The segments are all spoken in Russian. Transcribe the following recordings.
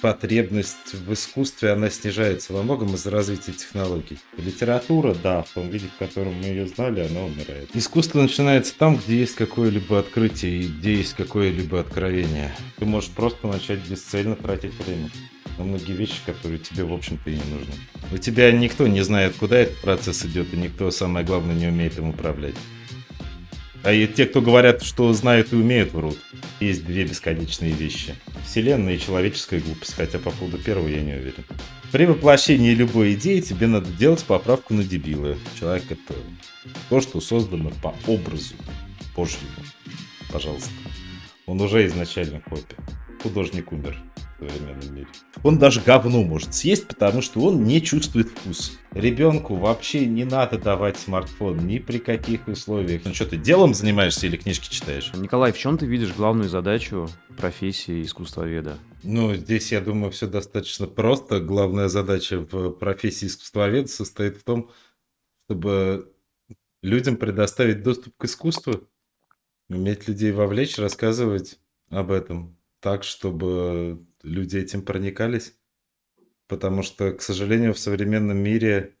потребность в искусстве, она снижается во многом из-за развития технологий. Литература, да, в том виде, в котором мы ее знали, она умирает. Искусство начинается там, где есть какое-либо открытие и где есть какое-либо откровение. Ты можешь просто начать бесцельно тратить время на многие вещи, которые тебе, в общем-то, и не нужны. У тебя никто не знает, куда этот процесс идет, и никто, самое главное, не умеет им управлять. А и те, кто говорят, что знают и умеют, врут. Есть две бесконечные вещи. Вселенная и человеческая глупость, хотя по поводу первого я не уверен. При воплощении любой идеи тебе надо делать поправку на дебилы. Человек это то, что создано по образу Божьему. Пожалуйста. Он уже изначально копия. Художник умер в современном мире. Он даже говно может съесть, потому что он не чувствует вкус. Ребенку вообще не надо давать смартфон ни при каких условиях. Ну что, ты делом занимаешься или книжки читаешь? Николай, в чем ты видишь главную задачу профессии искусствоведа? Ну, здесь, я думаю, все достаточно просто. Главная задача в профессии искусствоведа состоит в том, чтобы людям предоставить доступ к искусству, уметь людей вовлечь, рассказывать об этом так, чтобы люди этим проникались. Потому что, к сожалению, в современном мире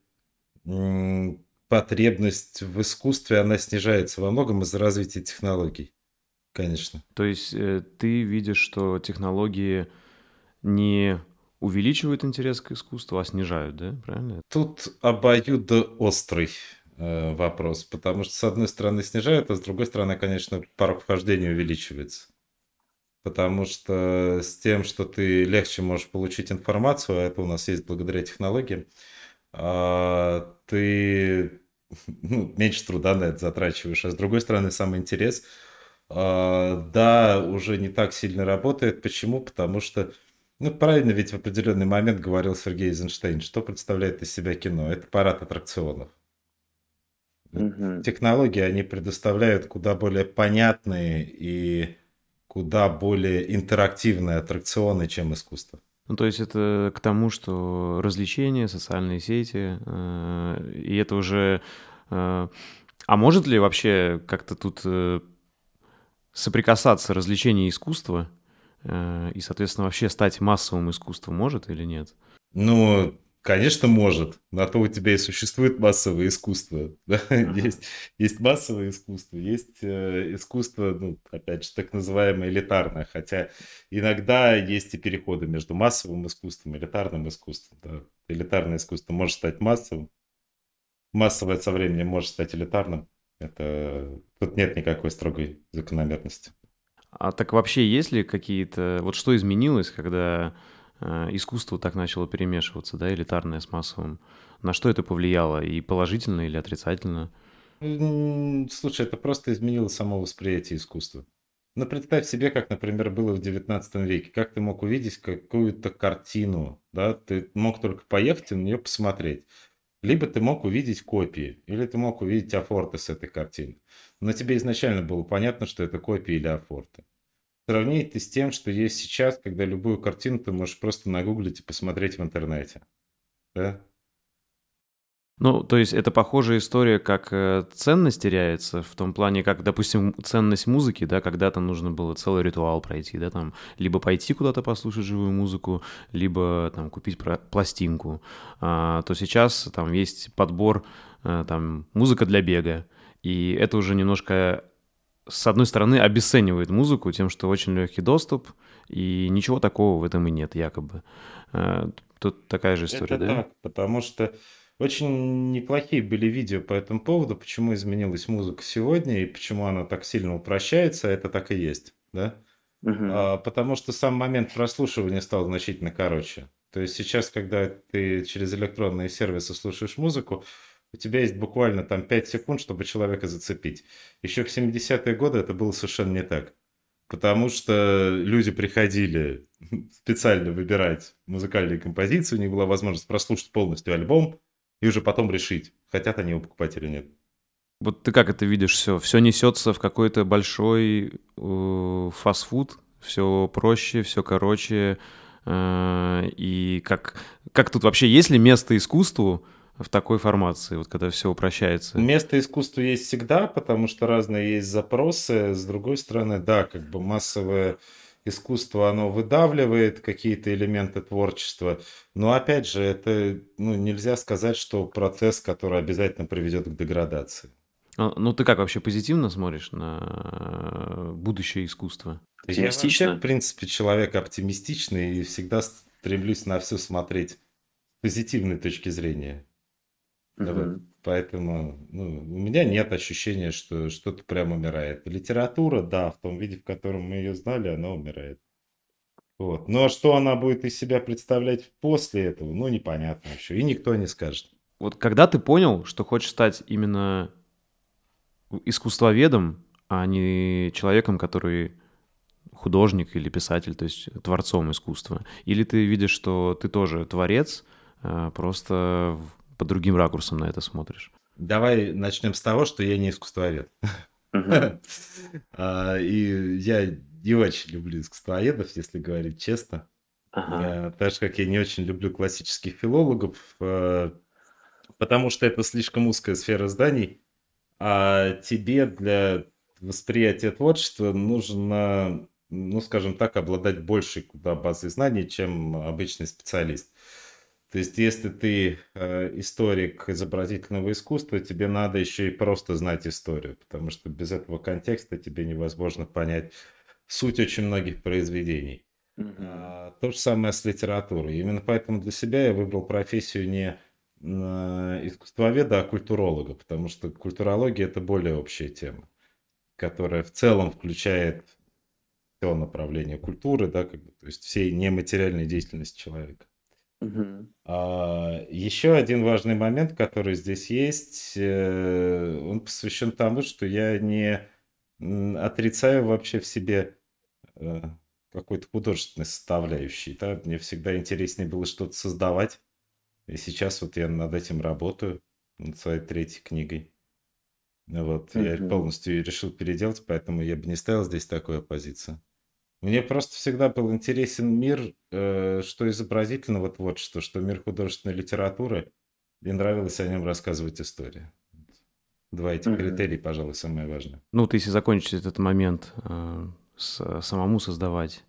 потребность в искусстве, она снижается во многом из-за развития технологий. Конечно. То есть э, ты видишь, что технологии не увеличивают интерес к искусству, а снижают, да? Правильно? Тут обоюдоострый э, вопрос, потому что, с одной стороны, снижают, а с другой стороны, конечно, порог вхождения увеличивается потому что с тем, что ты легче можешь получить информацию, а это у нас есть благодаря технологиям, а, ты ну, меньше труда на это затрачиваешь. А с другой стороны, сам интерес, а, да, уже не так сильно работает. Почему? Потому что, ну, правильно ведь в определенный момент говорил Сергей Эйзенштейн, что представляет из себя кино? Это парад аттракционов. Угу. Технологии, они предоставляют куда более понятные и куда более интерактивные аттракционы, чем искусство. Ну, то есть это к тому, что развлечения, социальные сети, э, и это уже... Э, а может ли вообще как-то тут э, соприкасаться развлечение и искусство, э, и, соответственно, вообще стать массовым искусством может или нет? Ну, Конечно, может. На то у тебя и существует массовое искусство. Да? Есть, есть массовое искусство, есть э, искусство, ну, опять же, так называемое элитарное. Хотя иногда есть и переходы между массовым искусством и элитарным искусством. Да? Элитарное искусство может стать массовым. Массовое со временем может стать элитарным. Это... Тут нет никакой строгой закономерности. А так вообще есть ли какие-то... Вот что изменилось, когда искусство так начало перемешиваться, да, элитарное с массовым. На что это повлияло? И положительно или отрицательно? Слушай, это просто изменило само восприятие искусства. Ну, представь себе, как, например, было в 19 веке. Как ты мог увидеть какую-то картину, да? Ты мог только поехать и на нее посмотреть. Либо ты мог увидеть копии, или ты мог увидеть афорты с этой картины. Но тебе изначально было понятно, что это копии или афорты. Сравнить ты с тем, что есть сейчас, когда любую картину ты можешь просто нагуглить и посмотреть в интернете. Да? Ну, то есть это похожая история, как э, ценность теряется, в том плане, как, допустим, ценность музыки, да, когда-то нужно было целый ритуал пройти, да, там, либо пойти куда-то послушать живую музыку, либо там купить пластинку, а, то сейчас там есть подбор, а, там, музыка для бега, и это уже немножко с одной стороны, обесценивает музыку тем, что очень легкий доступ, и ничего такого в этом и нет, якобы. Э, тут такая же история, Это да? так, потому что очень неплохие были видео по этому поводу, почему изменилась музыка сегодня и почему она так сильно упрощается, это так и есть, да? Угу. А, потому что сам момент прослушивания стал значительно короче. То есть сейчас, когда ты через электронные сервисы слушаешь музыку, у тебя есть буквально там 5 секунд, чтобы человека зацепить. Еще в 70-е годы это было совершенно не так. Потому что люди приходили специально выбирать музыкальные композиции, у них была возможность прослушать полностью альбом и уже потом решить, хотят они его покупать или нет. Вот ты как это видишь все? Все несется в какой-то большой э, фастфуд, все проще, все короче. Э, и как, как тут вообще, есть ли место искусству, в такой формации, вот когда все упрощается? Место искусству есть всегда, потому что разные есть запросы. С другой стороны, да, как бы массовое искусство, оно выдавливает какие-то элементы творчества. Но опять же, это ну, нельзя сказать, что процесс, который обязательно приведет к деградации. А, ну, ты как вообще позитивно смотришь на будущее искусства? Я вообще, в принципе, человек оптимистичный и всегда стремлюсь на все смотреть с позитивной точки зрения. Вот. Поэтому ну, у меня нет ощущения, что что-то прям умирает. Литература, да, в том виде, в котором мы ее знали, она умирает. Вот. Но что она будет из себя представлять после этого, ну, непонятно еще. И никто не скажет. Вот когда ты понял, что хочешь стать именно искусствоведом, а не человеком, который художник или писатель, то есть творцом искусства? Или ты видишь, что ты тоже творец, а, просто под другим ракурсом на это смотришь? Давай начнем с того, что я не искусствовед. А, и я не очень люблю искусствоведов, если говорить честно. Так же, как я не очень люблю классических филологов, а, потому что это слишком узкая сфера зданий, а тебе для восприятия творчества нужно, ну, скажем так, обладать большей куда базой знаний, чем обычный специалист. То есть, если ты э, историк изобразительного искусства, тебе надо еще и просто знать историю, потому что без этого контекста тебе невозможно понять суть очень многих произведений. Mm-hmm. А, то же самое с литературой. Именно поэтому для себя я выбрал профессию не искусствоведа, а культуролога, потому что культурология это более общая тема, которая в целом включает все направление культуры, да, как бы, то есть всей нематериальной деятельности человека. Угу. А, еще один важный момент, который здесь есть, э, он посвящен тому, что я не отрицаю вообще в себе э, какой-то художественной составляющей. Да? Мне всегда интереснее было что-то создавать. И сейчас вот я над этим работаю, над своей третьей книгой. Вот, uh-huh. я полностью решил переделать, поэтому я бы не ставил здесь такую оппозицию. Мне просто всегда был интересен мир, э, что изобразительного творчества, что мир художественной литературы, и нравилось о нем рассказывать истории. Два этих mm-hmm. критерия, пожалуй, самое важное. Ну, вот если закончить этот момент э, с, самому создавать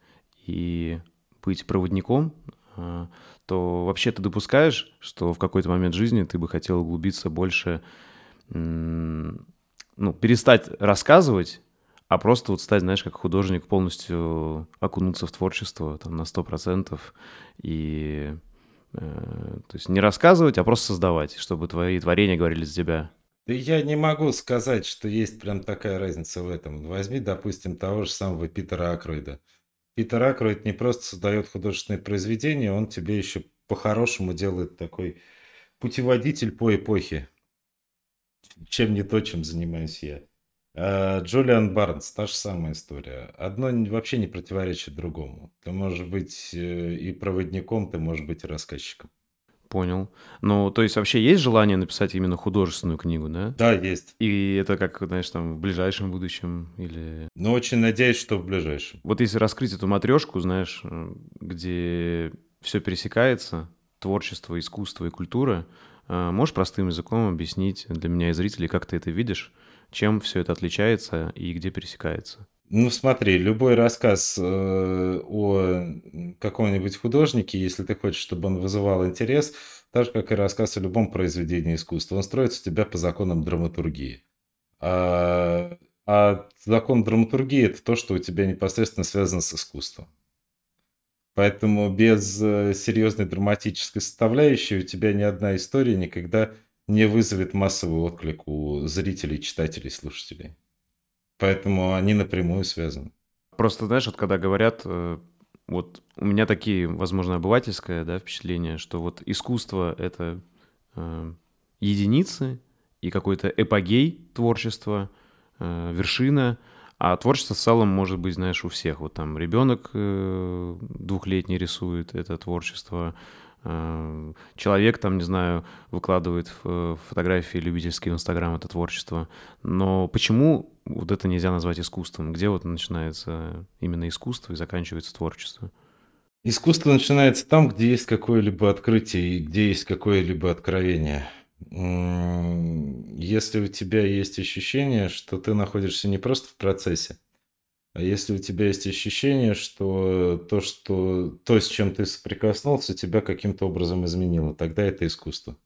и быть проводником, э, то вообще ты допускаешь, что в какой-то момент жизни ты бы хотел углубиться больше, ну, перестать рассказывать а просто вот стать, знаешь, как художник, полностью окунуться в творчество там на сто процентов и э, то есть не рассказывать, а просто создавать, чтобы твои творения говорили за тебя. Да я не могу сказать, что есть прям такая разница в этом. Возьми, допустим, того же самого Питера Акройда. Питер Акройд не просто создает художественные произведения, он тебе еще по-хорошему делает такой путеводитель по эпохе. Чем не то, чем занимаюсь я. Э, Джулиан Барнс, та же самая история. Одно вообще не противоречит другому. Ты можешь быть э, и проводником, ты можешь быть и рассказчиком. Понял. Ну, то есть вообще есть желание написать именно художественную книгу, да? Да, есть. И это как, знаешь, там в ближайшем будущем или... Ну, очень надеюсь, что в ближайшем. Вот если раскрыть эту матрешку, знаешь, э, где все пересекается, творчество, искусство и культура, можешь простым языком объяснить для меня и зрителей, как ты это видишь? Чем все это отличается и где пересекается? Ну, смотри, любой рассказ э, о каком-нибудь художнике, если ты хочешь, чтобы он вызывал интерес, так же, как и рассказ о любом произведении искусства, он строится у тебя по законам драматургии. А, а закон драматургии – это то, что у тебя непосредственно связано с искусством. Поэтому без э, серьезной драматической составляющей у тебя ни одна история никогда не вызовет массовый отклик у зрителей, читателей, слушателей. Поэтому они напрямую связаны. Просто, знаешь, вот когда говорят, э, вот у меня такие, возможно, обывательское да, впечатление, что вот искусство — это э, единицы и какой-то эпогей творчества, э, вершина, а творчество в целом может быть, знаешь, у всех. Вот там ребенок э, двухлетний рисует это творчество, человек там, не знаю, выкладывает фотографии любительские в Инстаграм, это творчество. Но почему вот это нельзя назвать искусством? Где вот начинается именно искусство и заканчивается творчество? Искусство начинается там, где есть какое-либо открытие и где есть какое-либо откровение. Если у тебя есть ощущение, что ты находишься не просто в процессе, если у тебя есть ощущение, что то, что то, с чем ты соприкоснулся, тебя каким-то образом изменило, тогда это искусство.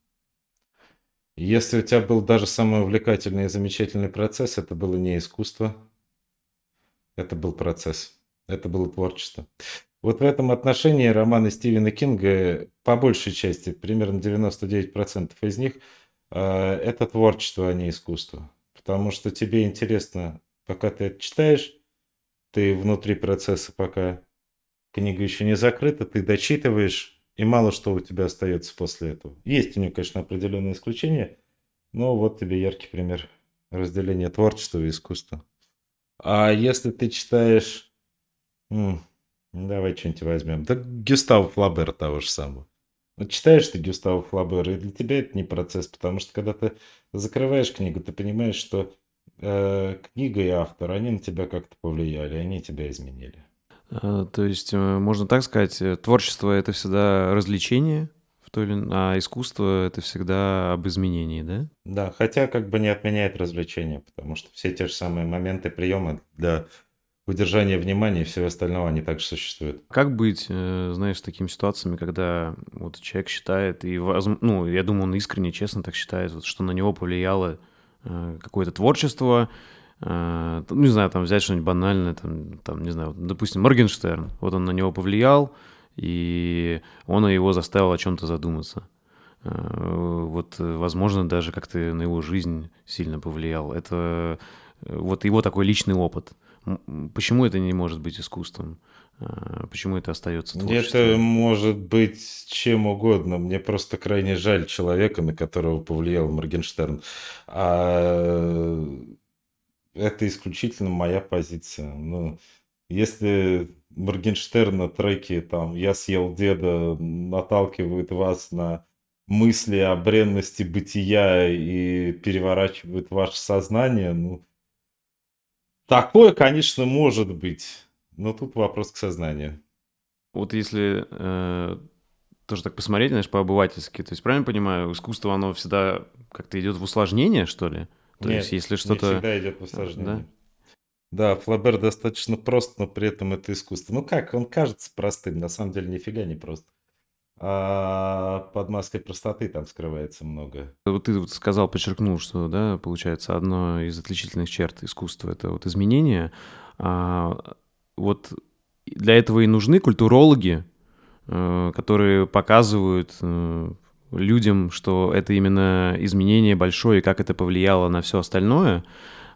Если у тебя был даже самый увлекательный и замечательный процесс, это было не искусство, это был процесс, это было творчество. Вот в этом отношении романы Стивена Кинга, по большей части, примерно 99% из них, э, это творчество, а не искусство. Потому что тебе интересно, пока ты это читаешь, ты внутри процесса, пока книга еще не закрыта, ты дочитываешь, и мало что у тебя остается после этого. Есть у нее, конечно, определенные исключения, но вот тебе яркий пример разделения творчества и искусства. А если ты читаешь... Давай что-нибудь возьмем. Да Гюстава Флабер того же самого. Вот читаешь ты Гюстава Флабера, и для тебя это не процесс, потому что когда ты закрываешь книгу, ты понимаешь, что э, книга и автор, они на тебя как-то повлияли, они тебя изменили. А, То есть, э, можно так сказать, э, творчество — это всегда развлечение, в той или... а искусство — это всегда об изменении, да? Да, хотя как бы не отменяет развлечения, потому что все те же самые моменты приема для удержания внимания и всего остального, они также существуют. Как быть, э, знаешь, с такими ситуациями, когда вот человек считает, и, ну, я думаю, он искренне, честно так считает, вот, что на него повлияло какое-то творчество, э, ну, не знаю, там взять что-нибудь банальное, там, там, не знаю, допустим, Моргенштерн, вот он на него повлиял, и он его заставил о чем-то задуматься. Э, Вот, э, возможно, даже как-то на его жизнь сильно повлиял. Это э, вот его такой личный опыт. Почему это не может быть искусством? Э, Почему это остается Это творчеством? может быть чем угодно. Мне просто крайне жаль человека, на которого повлиял Моргенштерн. А это исключительно моя позиция. Ну, если Моргенштерна треки там «Я съел деда» наталкивают вас на мысли о бренности бытия и переворачивают ваше сознание, ну, такое, конечно, может быть. Но тут вопрос к сознанию. Вот если э, тоже так посмотреть, знаешь, по-обывательски, то есть правильно понимаю, искусство, оно всегда как-то идет в усложнение, что ли? То есть Нет, если не что-то... всегда идет в э, Да? усложнение. Да, Флабер достаточно прост, но при этом это искусство. Ну как, он кажется простым, на самом деле нифига не прост. А под маской простоты там скрывается много. Вот ты вот сказал, подчеркнул, что, да, получается, одно из отличительных черт искусства — это вот изменения. А, вот для этого и нужны культурологи, э, которые показывают э, людям, что это именно изменение большое, и как это повлияло на все остальное,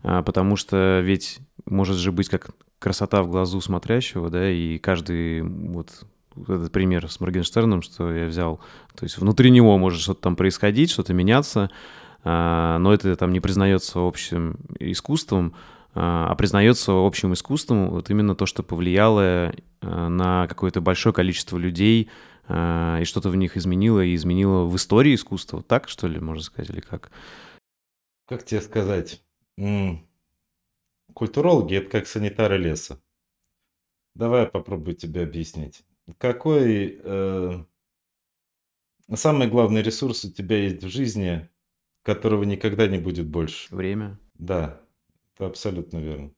А, потому что ведь может же быть как красота в глазу смотрящего, да, и каждый вот этот пример с Моргенштерном, что я взял, то есть внутри него может что-то там происходить, что-то меняться, а, но это там не признается общим искусством, а а признается общим искусством вот именно то, что повлияло а, на какое-то большое количество людей а, и что-то в них изменило и изменило в истории искусства. Так, что ли, можно сказать, или как? Как тебе сказать? Культурологи это как санитары леса. Давай я попробую тебе объяснить. Какой э, самый главный ресурс у тебя есть в жизни, которого никогда не будет больше? Время? Да, это абсолютно верно.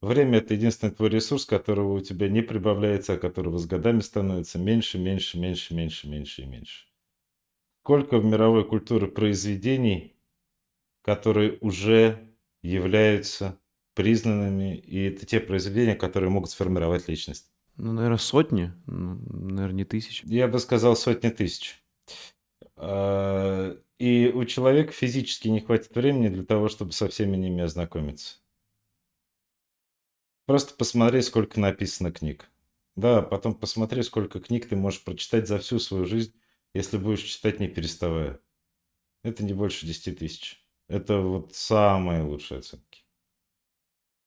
Время это единственный твой ресурс, которого у тебя не прибавляется, а которого с годами становится меньше, меньше, меньше, меньше, меньше и меньше. Сколько в мировой культуре произведений, которые уже являются признанными, и это те произведения, которые могут сформировать личность. Ну, наверное, сотни, ну, наверное, не тысячи. Я бы сказал сотни тысяч. И у человека физически не хватит времени для того, чтобы со всеми ними ознакомиться. Просто посмотри, сколько написано книг. Да, потом посмотри, сколько книг ты можешь прочитать за всю свою жизнь, если будешь читать не переставая. Это не больше 10 тысяч. Это вот самые лучшие оценки.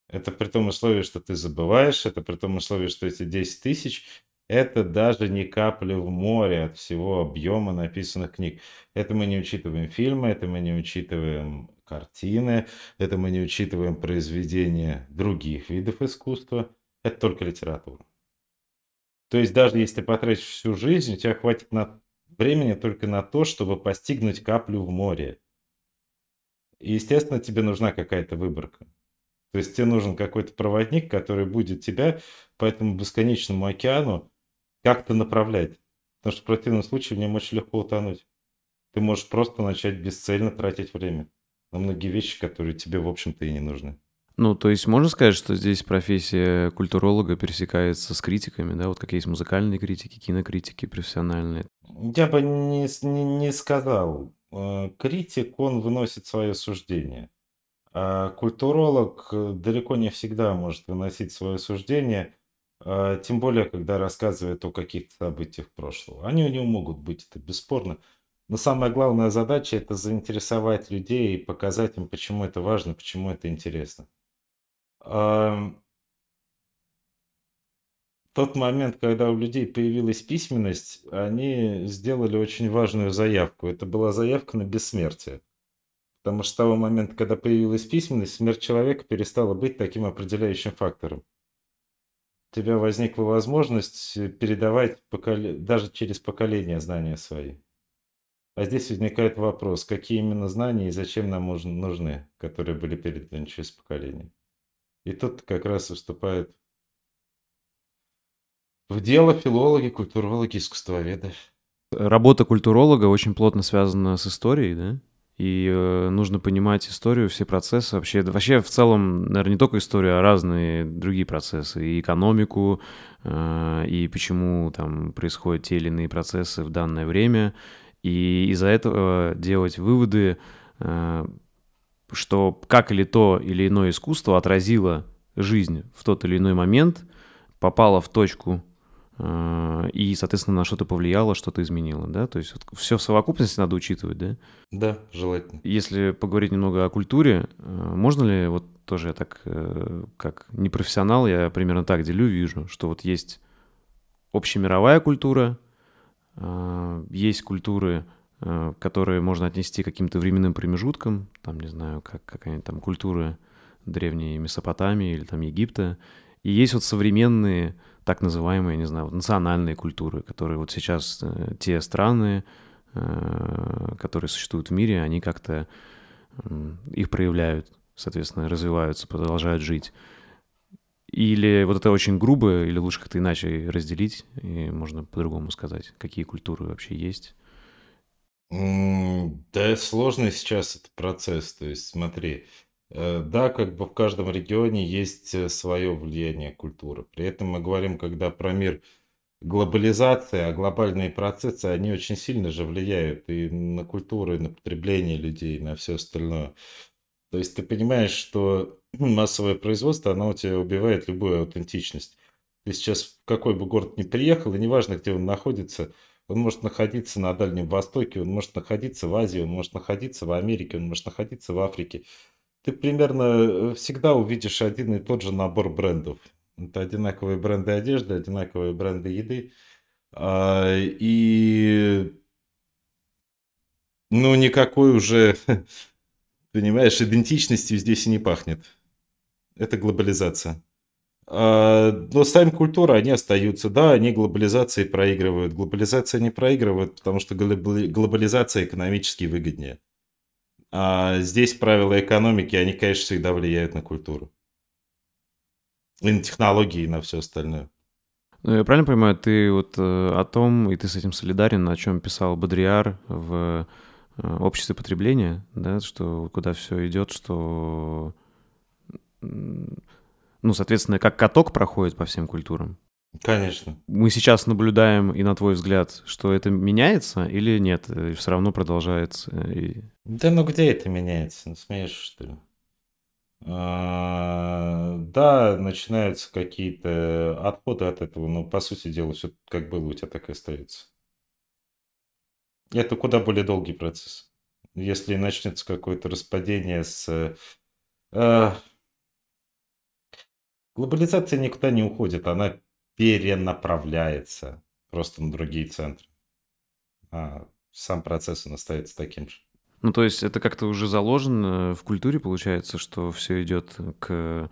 Это при том условии, что ты забываешь, это при том условии, что эти 10 тысяч, это даже не капля в море от всего объема написанных книг. Это мы не учитываем фильмы, это мы не учитываем картины, это мы не учитываем произведения других видов искусства. Это только литература. То есть даже если ты потратишь всю жизнь, у тебя хватит на времени только на то, чтобы постигнуть каплю в море. И, естественно, тебе нужна какая-то выборка. То есть тебе нужен какой-то проводник, который будет тебя по этому бесконечному океану как-то направлять. Потому что в противном случае в нем очень легко утонуть. Ты можешь просто начать бесцельно тратить время на многие вещи, которые тебе, в общем-то, и не нужны. Ну, то есть можно сказать, что здесь профессия культуролога пересекается с критиками, да, вот как есть музыкальные критики, кинокритики профессиональные. Я бы не, не, не сказал. Э, критик, он выносит свое суждение. А культуролог далеко не всегда может выносить свое суждение, а, тем более, когда рассказывает о каких-то событиях прошлого. Они у него могут быть, это бесспорно. Но самая главная задача– это заинтересовать людей и показать им, почему это важно, почему это интересно тот момент, когда у людей появилась письменность, они сделали очень важную заявку. Это была заявка на бессмертие. Потому что с того момента, когда появилась письменность, смерть человека перестала быть таким определяющим фактором. Тебя возникла возможность передавать поколе... даже через поколение знания свои. А здесь возникает вопрос, какие именно знания и зачем нам нужны, которые были переданы через поколение. И тут как раз выступают в дело филологи, культурологи, искусствоведы. Работа культуролога очень плотно связана с историей, да? И э, нужно понимать историю, все процессы вообще. Вообще, в целом, наверное, не только историю, а разные другие процессы. И экономику, э, и почему там происходят те или иные процессы в данное время. И из-за этого делать выводы э, что как или то или иное искусство отразило жизнь в тот или иной момент, попало в точку и, соответственно, на что-то повлияло, что-то изменило, да? То есть вот все в совокупности надо учитывать, да? Да, желательно. Если поговорить немного о культуре, э, можно ли, вот тоже я так, э, как непрофессионал, я примерно так делю, вижу, что вот есть общемировая культура, есть культуры которые можно отнести к каким-то временным промежуткам, там, не знаю, как какая-нибудь там культура древней Месопотамии или там Египта. И есть вот современные, так называемые, не знаю, национальные культуры, которые вот сейчас э, те страны, э, которые существуют в мире, они как-то их проявляют, соответственно, развиваются, продолжают жить. Или вот это очень грубо, или лучше как-то иначе разделить, и можно по-другому сказать, какие культуры вообще есть. Да, сложный сейчас этот процесс. То есть, смотри, да, как бы в каждом регионе есть э, свое влияние культуры. При этом мы говорим, когда про мир глобализации, а глобальные процессы, они очень сильно же влияют и на культуру, и на потребление людей, и на все остальное. То есть ты понимаешь, что массовое производство, оно у тебя убивает любую аутентичность. Ты сейчас в какой бы город ни приехал, и неважно, где он находится, он может находиться на Дальнем Востоке, он может находиться в Азии, он может находиться в Америке, он может находиться в Африке. Ты примерно э, всегда увидишь один и тот же набор брендов. Это одинаковые бренды одежды, одинаковые бренды еды. А, и ну, никакой уже, понимаешь, идентичностью здесь и не пахнет. Это глобализация. А, но сами культуры, они остаются. Да, они глобализации проигрывают. Глобализация не проигрывает, потому что глобализация экономически выгоднее. А здесь правила экономики, они, конечно, всегда влияют на культуру. И на технологии, и на все остальное. Ну, я правильно понимаю, ты вот э, о том, и ты с этим солидарен, о чем писал Бодриар в э, обществе потребления, да, что куда все идет, что ну, соответственно, как каток проходит по всем культурам. Конечно. Мы сейчас наблюдаем, и на твой взгляд, что это меняется или нет? И все равно продолжается? И... Да ну где это меняется? Ну, смеешь, что ли? А, да, начинаются какие-то отходы от этого, но по сути дела все как было у тебя, так и остается. Это куда более долгий процесс. Если начнется какое-то распадение с... Э, Глобализация никуда не уходит, она перенаправляется просто на другие центры. А сам процесс он остается таким же. Ну, то есть это как-то уже заложено в культуре, получается, что все идет к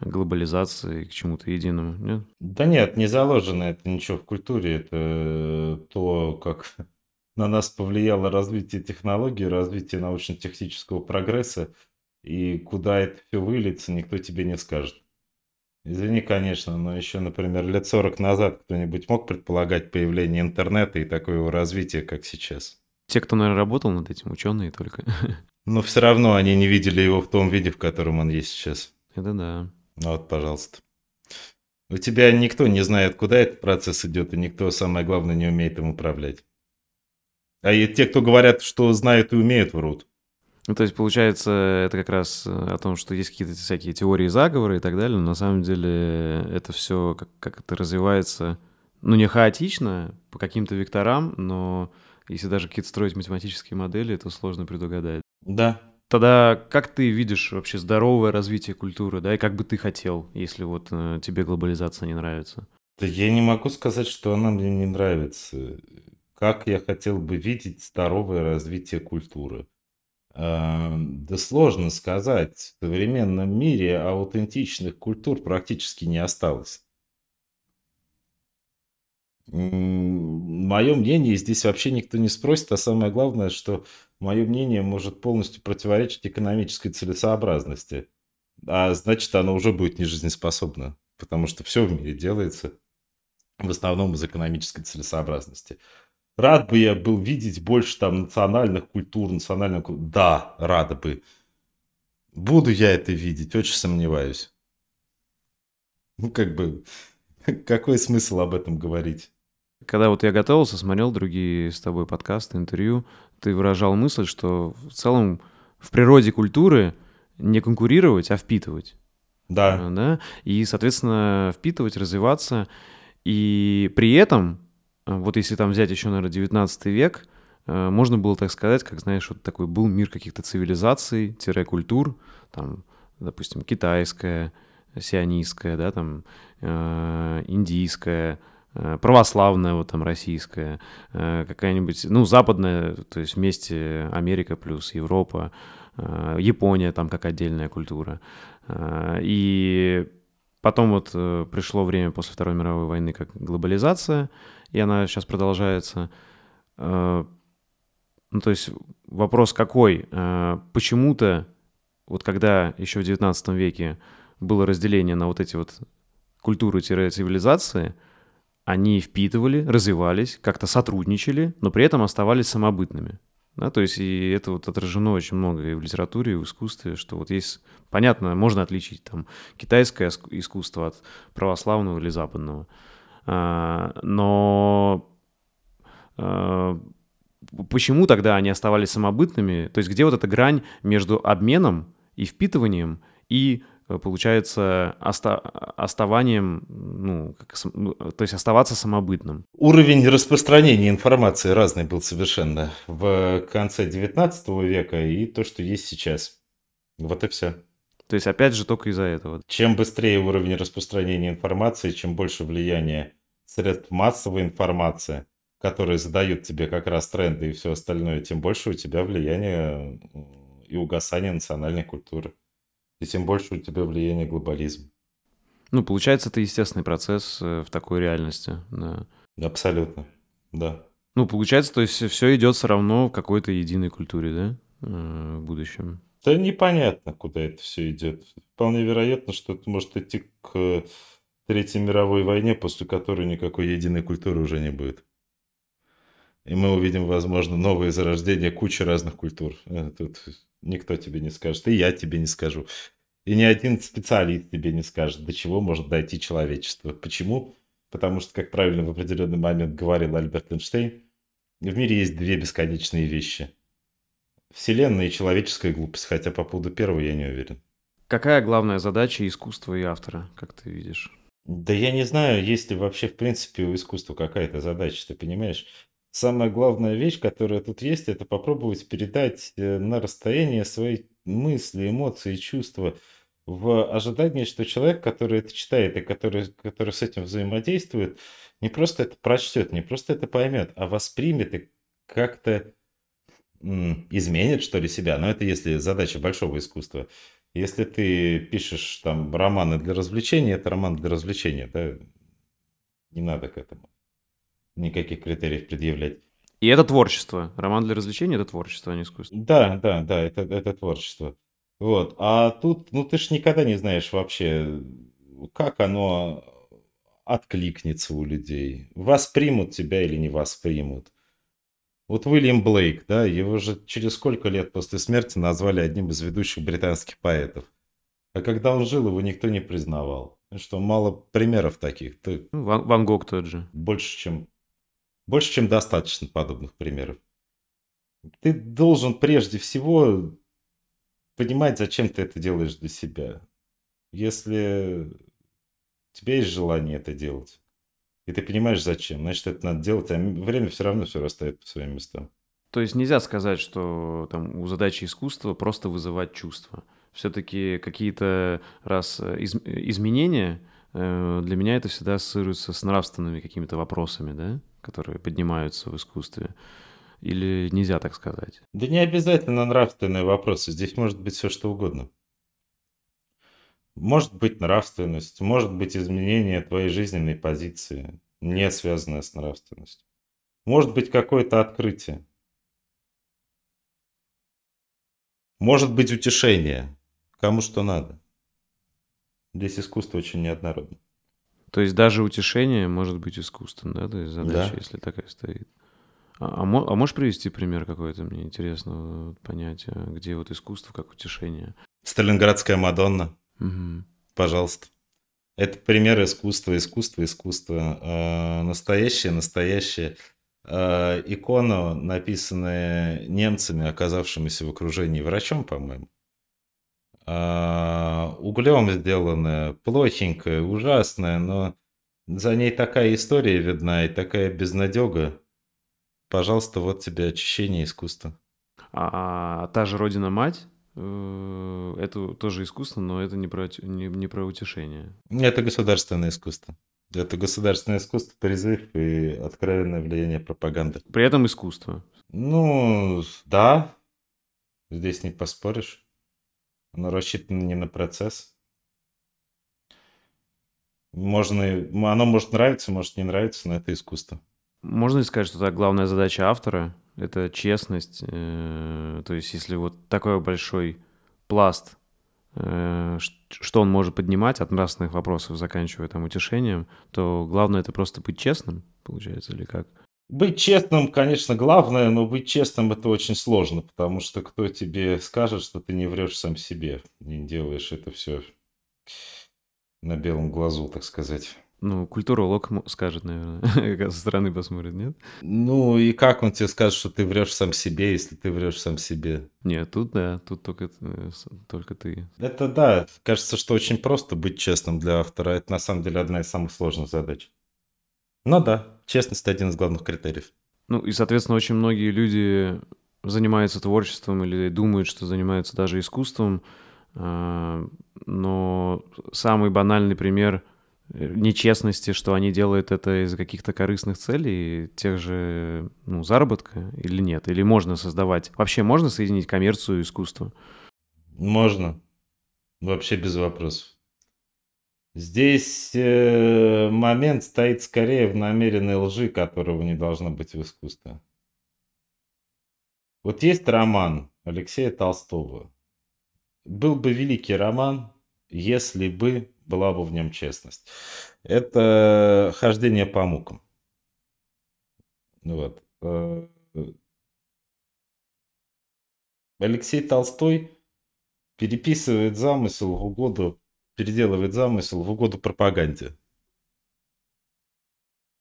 глобализации, к чему-то единому, нет? Да нет, не заложено это ничего в культуре. Это то, как на нас повлияло развитие технологий, развитие научно-технического прогресса И куда это все выльется, никто тебе не скажет. Извини, конечно, но еще, например, лет 40 назад кто-нибудь мог предполагать появление интернета и такое его развитие, как сейчас? Те, кто, наверное, работал над этим, ученые только. Но все равно они не видели его в том виде, в котором он есть сейчас. Это да. Ну вот, пожалуйста. У тебя никто не знает, куда этот процесс идет, и никто, самое главное, не умеет им управлять. А и те, кто говорят, что знают и умеют, врут. Ну, то есть, получается, это как раз э, о том, что есть какие-то всякие теории заговора и так далее, но на самом деле это все как, как это развивается, ну, не хаотично, по каким-то векторам, но если даже какие-то строить математические модели, то сложно предугадать. Да. Тогда как ты видишь вообще здоровое развитие культуры, да, и как бы ты хотел, если вот э, тебе глобализация не нравится? Да я не могу сказать, что она мне не нравится. Как я хотел бы видеть здоровое развитие культуры? Эм, да сложно сказать. В современном мире аутентичных культур практически не осталось. Мое мнение здесь вообще никто не спросит, а самое главное, что мое мнение может полностью противоречить экономической целесообразности. А значит, оно уже будет нежизнеспособно, потому что все в мире делается в основном из экономической целесообразности. Рад бы я был видеть больше там национальных культур, национальных... Да, рада бы. Буду я это видеть, очень сомневаюсь. Ну, как бы, какой смысл об этом говорить? Когда вот я готовился, смотрел другие с тобой подкасты, интервью, ты выражал мысль, что в целом в природе культуры не конкурировать, а впитывать. Да. да? И, соответственно, впитывать, развиваться. И при этом вот если там взять еще, наверное, 19 век, э, можно было так сказать, как, знаешь, вот такой был мир каких-то цивилизаций, культур, там, допустим, китайская, сионистская, да, там, э, индийская, э, православная, вот там, российская, какая-нибудь, ну, западная, то есть вместе Америка плюс Европа, Япония там как отдельная культура. И потом вот пришло время после Второй мировой войны как глобализация — и она сейчас продолжается. Э, ну, то есть вопрос какой? Э, почему-то, вот когда еще в 19 веке было разделение на вот эти вот культуры-цивилизации, они впитывали, развивались, как-то сотрудничали, но при этом оставались самобытными. Да, то есть и это вот отражено очень много и в литературе, и в искусстве, что вот есть, понятно, можно отличить там китайское искусство от православного или западного. А, но а, почему тогда они оставались самобытными? То есть где вот эта грань между обменом и впитыванием и получается оста оставанием, ну, как, ну, то есть оставаться самобытным. Уровень распространения информации разный был совершенно в конце 19 века и то, что есть сейчас. Вот и все. То есть опять же только из-за этого. Чем быстрее уровень распространения информации, чем больше влияния средств массовой информации, которые задают тебе как раз тренды и все остальное, тем больше у тебя влияние и угасание национальной культуры. И тем больше у тебя влияние глобализма. Ну, получается, это естественный процесс э, в такой реальности, да. Абсолютно, да. Ну, получается, то есть все идет все равно в какой-то единой культуре, да, э, в будущем? Да непонятно, куда это все идет. Вполне вероятно, что это может идти к Третьей мировой войне, после которой никакой единой культуры уже не будет. И мы увидим, возможно, новые зарождения кучи разных культур. Э, тут никто тебе не скажет, и я тебе не скажу. И ни один специалист тебе не скажет, до чего может дойти человечество. Почему? Потому что, как правильно в определенный момент говорил Альберт Эйнштейн, в мире есть две бесконечные вещи. Вселенная и человеческая глупость, хотя по поводу первого я не уверен. Какая главная задача искусства и автора, как ты видишь? Да я не знаю, есть ли вообще в принципе у искусства какая-то задача, ты понимаешь? Самая главная вещь, которая тут есть, это попробовать передать э, на расстояние свои мысли, эмоции, чувства в ожидании, что человек, который это читает и который, который с этим взаимодействует, не просто это прочтет, не просто это поймет, а воспримет и как-то изменит, что ли, себя. Но это если задача большого искусства. Если ты пишешь там романы для развлечения, это роман для развлечения, да? Не надо к этому никаких критериев предъявлять. И это творчество. Роман для развлечения – это творчество, а не искусство. Да, да, да, это, это творчество. Вот. А тут, ну ты ж никогда не знаешь вообще, как оно откликнется у людей. Воспримут тебя или не воспримут. Вот Уильям Блейк, да, его же через сколько лет после смерти назвали одним из ведущих британских поэтов. А когда он жил, его никто не признавал. Что мало примеров таких. Ты Ну, Ван, Ван Гог тот же. больше, чем больше, чем достаточно подобных примеров. Ты должен прежде всего понимать, зачем ты это делаешь для себя. Если у тебя есть желание это делать, и ты понимаешь, зачем, значит, это надо делать, а время все равно все расставит по своим местам. То есть нельзя сказать, что там у задачи искусства просто вызывать чувства. Все-таки какие-то раз э, из- изменения э, для меня это всегда ассоциируется с нравственными какими-то вопросами, да, которые поднимаются в искусстве. Или нельзя так сказать? Да не обязательно нравственные вопросы, здесь может быть все что угодно. Может быть нравственность, может быть изменение твоей жизненной позиции, не связанное с нравственностью. Может быть какое-то открытие. Может быть утешение. Кому что надо. Здесь искусство очень неоднородно. То есть даже утешение может быть искусством, да? То есть задача, Да. если такая стоит. А, а а можешь привести пример какой-то мне интересного понятия, где вот искусство как утешение? Сталинградская Мадонна. Мгм. Пожалуйста. Это пример искусства, искусства, искусства. Э, Настоящее, настоящее. Э, Икона, написанная немцами, оказавшимися в окружении врачом, по-моему. Э, Углем сделанная, плохенькая, ужасная, но за ней такая история видна и такая безнадега. Пожалуйста, вот тебе очищение искусства. А, та же Родина-мать, это тоже искусство, но это не про, не, не про утешение. Это государственное искусство. Это государственное искусство, призыв и откровенное влияние пропаганды. При этом искусство. Ну, да, здесь не поспоришь. Оно рассчитано не на процесс. Можно, оно может нравиться, может не нравиться, но это искусство. Можно ли сказать, что так главная задача автора — это честность? э, то есть если вот такой большой пласт, э, что он может поднимать от нравственных вопросов, заканчивая там утешением, то главное — это просто быть честным, получается, или как? Быть честным, конечно, главное, но быть честным это очень сложно, потому что кто тебе скажет, что ты не врешь сам себе, не делаешь это все на белом глазу, так сказать. Ну, культуролог скажет, наверное, со стороны посмотрит, нет? Ну и как он тебе скажет, что ты врешь сам себе, если ты врешь сам себе? Нет, тут да, тут только, э, только ты. Это да, кажется, что очень просто быть честным для автора. Это на самом деле одна из самых сложных задач. Ну да, честность один из главных критериев. Ну и, соответственно, очень многие люди занимаются творчеством или думают, что занимаются даже искусством, а, но самый банальный пример нечестности, что они делают это из-за каких-то корыстных целей, тех же, ну, заработка или нет? Или можно создавать? Вообще можно соединить коммерцию и искусство? Можно. Вообще без вопросов. Здесь э, момент стоит скорее в намеренной лжи, которого не должно быть в искусстве. Вот есть роман Алексея Толстого. Был бы великий роман, если бы была бы в нем честность. Это хождение по мукам. Вот. Э, Алексей Толстой переписывает замысел в угоду, переделывает замысел в угоду пропаганде.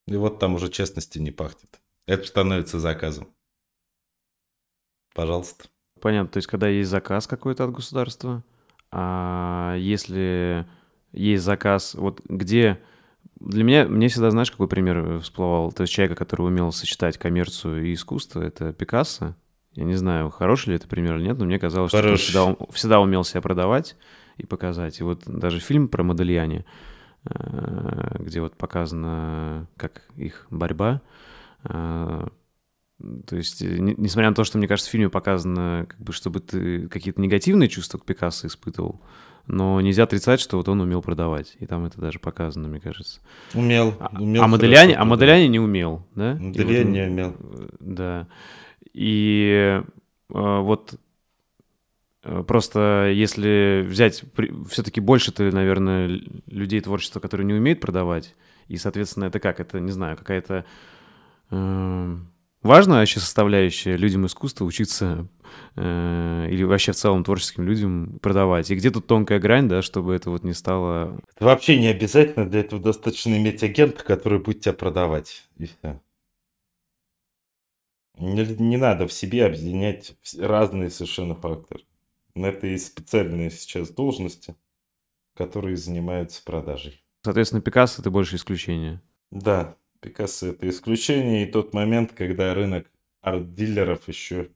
И вот там уже честности не пахнет. Это становится заказом. Пожалуйста. Понятно, то есть когда есть заказ какой-то от государства, а если есть заказ, вот где... Для меня, мне всегда, знаешь, какой пример всплывал? То есть человека, который умел сочетать коммерцию и искусство, это Пикассо. Я не знаю, хороший ли это пример или нет, но мне казалось, что он всегда, всегда умел себя продавать и показать. И вот даже фильм про Модельяне, э, где вот показано, как их борьба, э, то есть, э, не- несмотря на то, что, мне кажется, в фильме показано, как бы, чтобы ты какие-то негативные чувства к Пикассо испытывал, но нельзя отрицать, что вот он умел продавать. И там это даже показано, мне кажется. Умел. А, умел а Модельяне, хорошо а Модельяне не умел, да? Вот Модельяне он- не умел. э, Да. И э, вот Э, просто если взять, все-таки больше ты, наверное, людей творчества, которые не умеют продавать, и, соответственно, это как? Это, не знаю, какая-то э, важная вообще составляющая людям искусства учиться э, или вообще в целом творческим людям продавать. И где тут тонкая грань, да, чтобы это вот не стало... Это вообще не обязательно, для этого достаточно иметь агента, который будет тебя продавать, и все. Не, не надо в себе объединять разные совершенно факторы. Это и специальные сейчас должности, которые занимаются продажей. Соответственно, Пикассо это больше исключение. Да, Пикассо это исключение. И тот момент, когда рынок арт-дилеров еще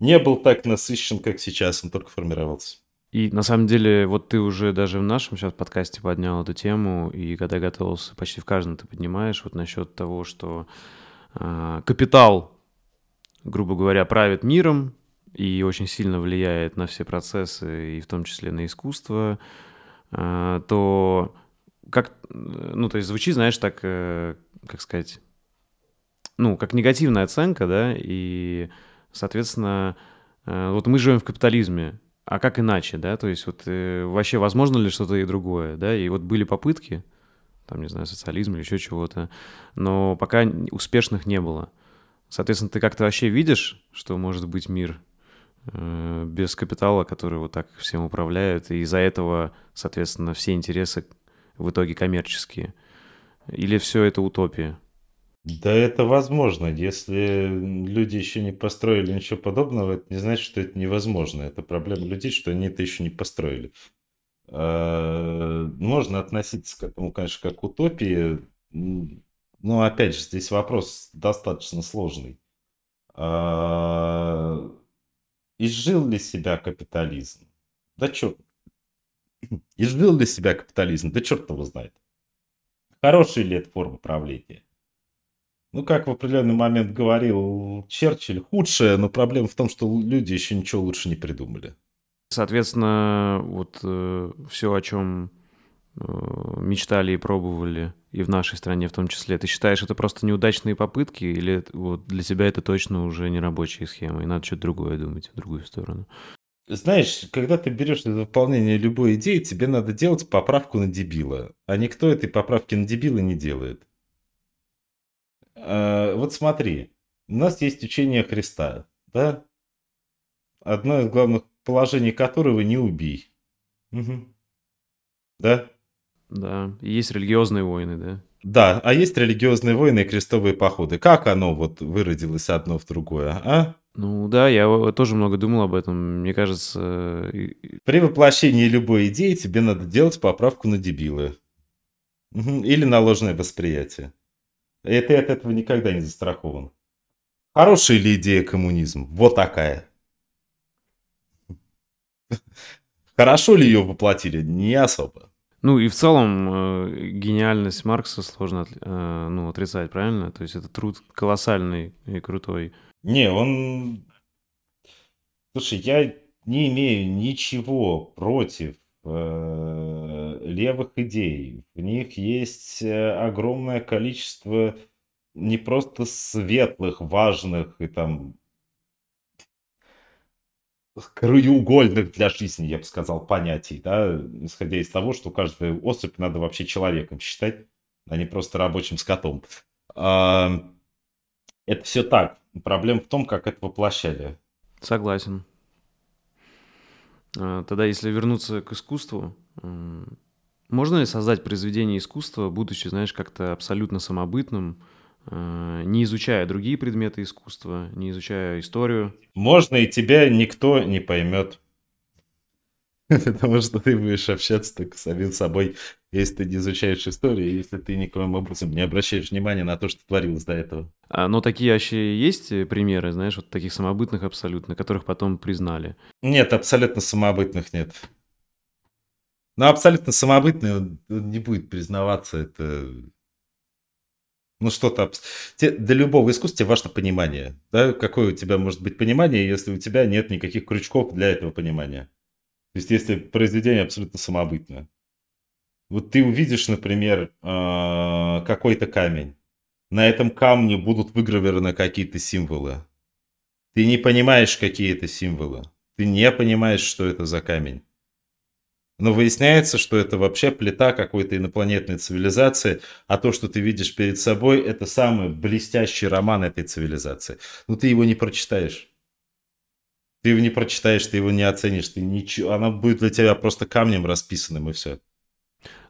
не был так насыщен, как сейчас, он только формировался. И на самом деле, вот ты уже даже в нашем сейчас подкасте поднял эту тему, и когда готовился, почти в каждом ты поднимаешь вот насчет того, что э, капитал, грубо говоря, правит миром и очень сильно влияет на все процессы, и в том числе на искусство, э, то как, ну, то есть звучит, знаешь, так, э, как сказать, ну, как негативная оценка, да, и, соответственно, э, вот мы живем в капитализме, а как иначе, да, то есть вот э, вообще возможно ли что-то и другое, да, и вот были попытки, там, не знаю, социализм или еще чего-то, но пока успешных не было. Соответственно, ты как-то вообще видишь, что может быть мир без капитала, который вот так всем управляет, и из-за этого, соответственно, все интересы в итоге коммерческие? Или все это утопия? Да это возможно. Если люди еще не построили ничего подобного, это не значит, что это невозможно. Это проблема людей, что они это еще не построили. А, можно относиться к этому, конечно, как к утопии. Но опять же, здесь вопрос достаточно сложный. А, изжил ли себя капитализм? Да что, Изжил для себя капитализм? Да черт его знает. Хорошая ли это форма правления? Ну, как в определенный момент говорил Черчилль, худшая, но проблема в том, что люди еще ничего лучше не придумали. Соответственно, вот э, все, о чем э, мечтали и пробовали, и в нашей стране в том числе, ты считаешь, это просто неудачные попытки, или вот для тебя это точно уже не рабочая схема, и надо что-то другое думать, в другую сторону? Знаешь, когда ты берешь для выполнения любой идеи, тебе надо делать поправку на дебила. А никто этой поправки на дебила не делает. А, вот смотри, у нас есть учение Христа, да? Одно из главных положений которого не убей. Угу. Да? Да, и есть религиозные войны, да? Да, а есть религиозные войны и крестовые походы. Как оно вот выродилось одно в другое, а? Ну да, я тоже много думал об этом. Мне кажется... При воплощении любой идеи тебе надо делать поправку на дебилы. Или на ложное восприятие. И ты от этого никогда не застрахован. Хорошая ли идея коммунизм? Вот такая. Хорошо ли ее воплотили? Не особо. Ну и в целом э, гениальность Маркса сложно э, ну, отрицать, правильно? То есть это труд колоссальный и крутой. Не, он... Слушай, я не имею ничего против э, левых идей. В них есть э, огромное количество не просто светлых, важных и там краеугольных для жизни, я бы сказал, понятий, да, исходя из того, что каждую особь надо вообще человеком считать, а не просто рабочим скотом. А, это все так. Проблема в том, как это воплощали. Согласен. А, тогда, если вернуться к искусству, можно ли создать произведение искусства, будучи, знаешь, как-то абсолютно самобытным, а, не изучая другие предметы искусства, не изучая историю? Можно, и тебя никто не поймет. Потому что ты будешь общаться только с самим собой, если ты не изучаешь историю, если ты никоим образом не обращаешь внимания на то, что творилось до этого. А, но такие вообще есть э, примеры, знаешь, вот таких самобытных абсолютно, которых потом признали? Нет, абсолютно самобытных нет. Но абсолютно самобытный он не будет признаваться, это... Ну что-то... Для любого искусства важно понимание. Да? Какое у тебя может быть понимание, если у тебя нет никаких крючков для этого понимания? То есть, если произведение абсолютно самобытное. Вот ты увидишь, например, а, какой-то камень. На этом камне будут выгравированы какие-то символы. Ты не понимаешь, какие это символы. Ты не понимаешь, что это за камень. Но выясняется, что это вообще плита какой-то инопланетной цивилизации, а то, что ты видишь перед собой, это самый блестящий роман этой цивилизации. Но ты его не прочитаешь. Ты его не прочитаешь, ты его не оценишь, ты ничего. Она будет для тебя просто камнем расписанным и все.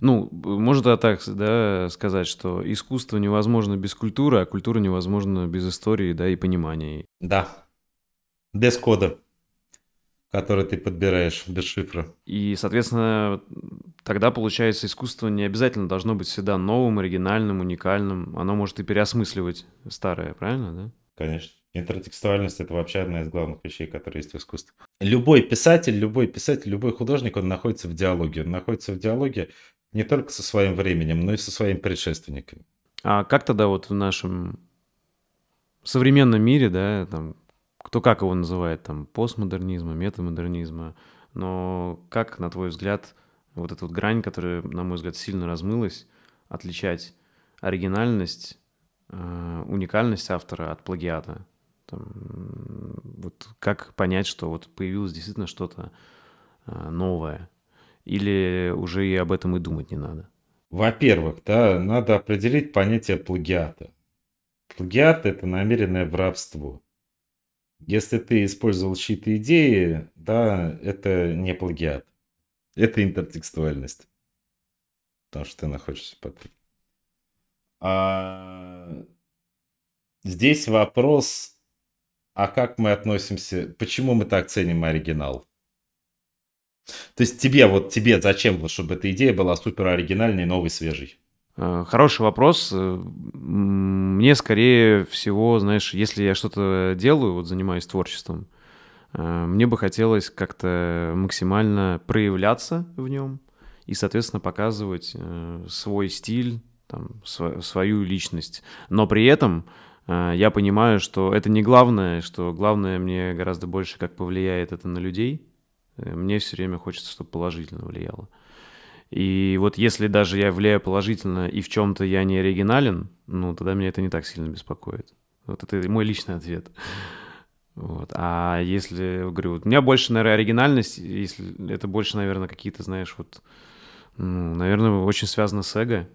Ну, можно так да, сказать, что искусство невозможно без культуры, а культура невозможна без истории, да, и понимания. Да. Без кода который ты подбираешь без шифра. И, соответственно, тогда, получается, искусство не обязательно должно быть всегда новым, оригинальным, уникальным. Оно может и переосмысливать старое, правильно, да? Конечно. Интертекстуальность — это вообще одна из главных вещей, которые есть в искусстве. Любой писатель, любой писатель, любой художник, он находится в диалоге. Он находится в диалоге не только со своим временем, но и со своими предшественниками. А как тогда вот в нашем современном мире, да, там, кто как его называет, там, постмодернизма, метамодернизма, но как, на твой взгляд, вот эта вот грань, которая, на мой взгляд, сильно размылась, отличать оригинальность, э, уникальность автора от плагиата? Там, вот как понять, что вот появилось действительно что-то э, новое? Или уже и об этом и думать не надо? Во-первых, да, надо определить понятие плагиата. Плагиат – это намеренное воровство. Если ты использовал чьи-то идеи, да, это не плагиат. Это интертекстуальность. Потому что ты находишься под... А... Здесь вопрос, а как мы относимся, почему мы так ценим оригинал? То есть тебе, вот тебе зачем, чтобы эта идея была супер оригинальной, новой, свежей? Э, хороший вопрос. Э, мне скорее всего, знаешь, если я что-то делаю, вот занимаюсь творчеством, э, мне бы хотелось как-то максимально проявляться в нем и, соответственно, показывать свой стиль, там, свою личность. Но при этом я понимаю, что это не главное, что главное мне гораздо больше, как повлияет это на людей. Мне все время хочется, чтобы положительно влияло. И вот если даже я влияю положительно и в чем-то я не оригинален, ну, тогда меня это не так сильно беспокоит. Вот это мой личный ответ. Вот. А если, говорю, у меня больше, наверное, оригинальность, если это больше, наверное, какие-то, знаешь, вот, ну, наверное, очень связано с эго.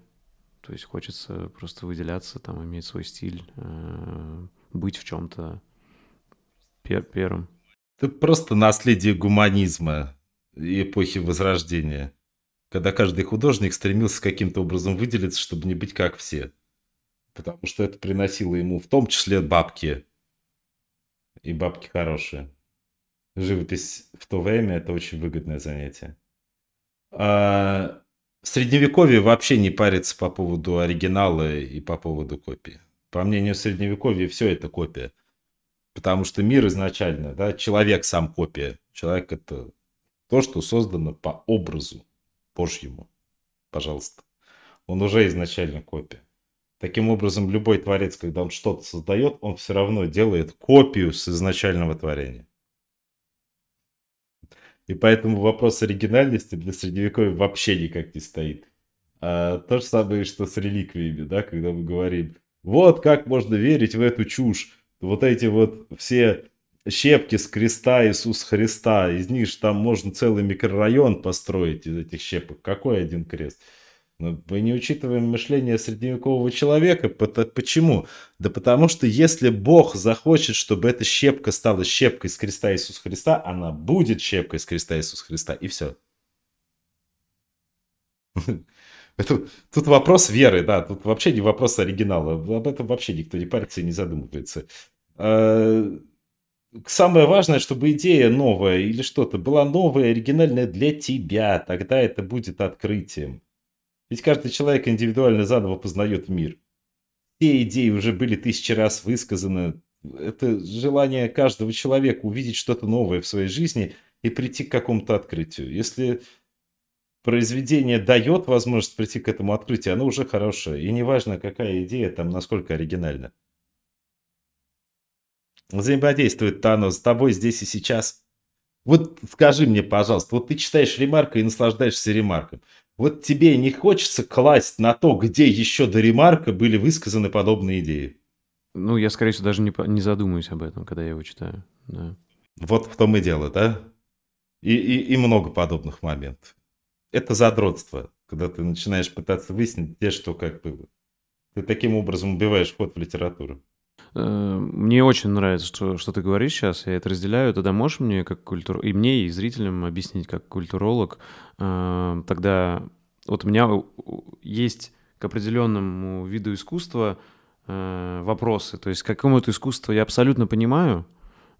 То есть хочется просто выделяться, там, иметь свой стиль, э, быть в чем-то пер первым. Это просто наследие гуманизма эпохи Возрождения когда каждый художник стремился каким-то образом выделиться, чтобы не быть как все. Потому что это приносило ему в том числе бабки. И бабки хорошие. Живопись в то время это очень выгодное занятие. А в средневековье вообще не парится по поводу оригинала и по поводу копии. По мнению средневековья все это копия. Потому что мир изначально, да, человек сам копия. Человек это то, что создано по образу Божьему. Пожалуйста. Он уже изначально копия. Таким образом, любой творец, когда он что-то создает, он все равно делает копию с изначального творения. И поэтому вопрос оригинальности для средневековья вообще никак не стоит. А, то же самое, что с реликвиями, да, когда мы говорим, вот как можно верить в эту чушь. Вот эти вот все щепки с креста Иисуса Христа. Из них же там можно целый микрорайон построить из этих щепок. Какой один крест? Но мы не учитываем мышление средневекового человека. Почему? Да потому что если Бог захочет, чтобы эта щепка стала щепкой с креста Иисуса Христа, она будет щепкой с креста Иисуса Христа. И все. Тут вопрос веры, да, тут вообще не вопрос оригинала. Об этом вообще никто не парится и не задумывается. Самое важное, чтобы идея новая или что-то была новая, оригинальная для тебя. Тогда это будет открытием. Ведь каждый человек индивидуально заново познает мир. Все идеи уже были тысячи раз высказаны. Это желание каждого человека увидеть что-то новое в своей жизни и прийти к какому-то открытию. Если произведение дает возможность прийти к этому открытию, оно уже хорошее. И неважно, какая идея там, насколько оригинальна взаимодействует Танос с тобой здесь и сейчас? Вот скажи мне, пожалуйста, вот ты читаешь ремарка и наслаждаешься ремарком. Вот тебе не хочется класть на то, где еще до ремарка были высказаны подобные идеи? Ну, я, скорее всего, даже не, не задумаюсь об этом, когда я его читаю. Да. Вот в том и дело, да? И, и, и много подобных моментов. Это задротство, когда ты начинаешь пытаться выяснить, где что как было. Ты таким образом убиваешь ход в литературу. Э, мне очень нравится, что, что ты говоришь сейчас, я это разделяю. Тогда можешь мне, как культур... и мне, и зрителям объяснить, как культуролог, э, тогда вот у меня есть к определенному виду искусства э, вопросы. То есть к какому-то искусству я абсолютно понимаю,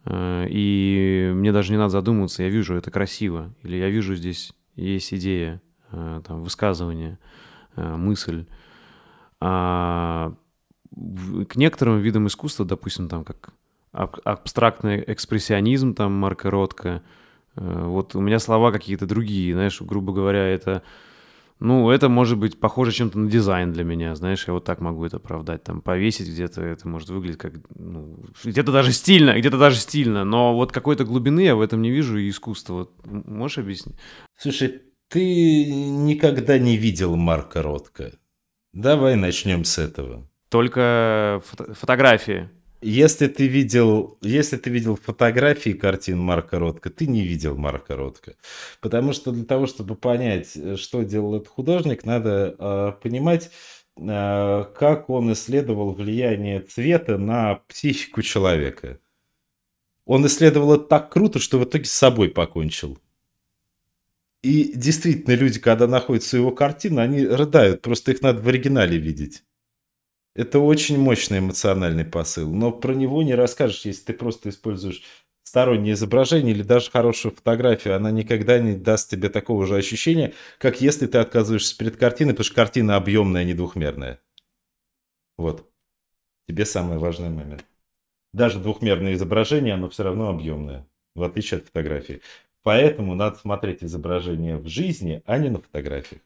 и мне даже не надо задумываться, я вижу это красиво, или я вижу здесь есть идея, там, высказывание, мысль. А к некоторым видам искусства, допустим, там как абстрактный экспрессионизм, там Марка Ротко, э, вот у меня слова какие-то другие, знаешь, грубо говоря, это, ну, это может быть похоже чем-то на дизайн для меня, знаешь, я вот так могу это оправдать, там, повесить где-то, это может выглядеть как, ну, где-то даже стильно, где-то даже стильно, но вот какой-то глубины я в этом не вижу и искусства, вот, можешь объяснить? Слушай, ты никогда не видел Марка Ротко. Давай начнем с этого. Только фото- фотографии. Если ты видел, если ты видел фотографии картин Марка Ротко, ты не видел Марка Ротко. Потому что для того, чтобы понять, что делал этот художник, надо э, понимать, э, как он исследовал влияние цвета на психику человека. Он исследовал это так круто, что в итоге с собой покончил. И действительно, люди, когда находят своего картину, они рыдают, просто их надо в оригинале видеть. Это очень мощный эмоциональный посыл, но про него не расскажешь, если ты просто используешь стороннее изображение или даже хорошую фотографию. Она никогда не даст тебе такого же ощущения, как если ты отказываешься перед картиной, потому что картина объемная, а не двухмерная. Вот. Тебе самый важный момент. Даже двухмерное изображение, оно все равно объемное, в отличие от фотографии. Поэтому надо смотреть изображение в жизни, а не на фотографиях.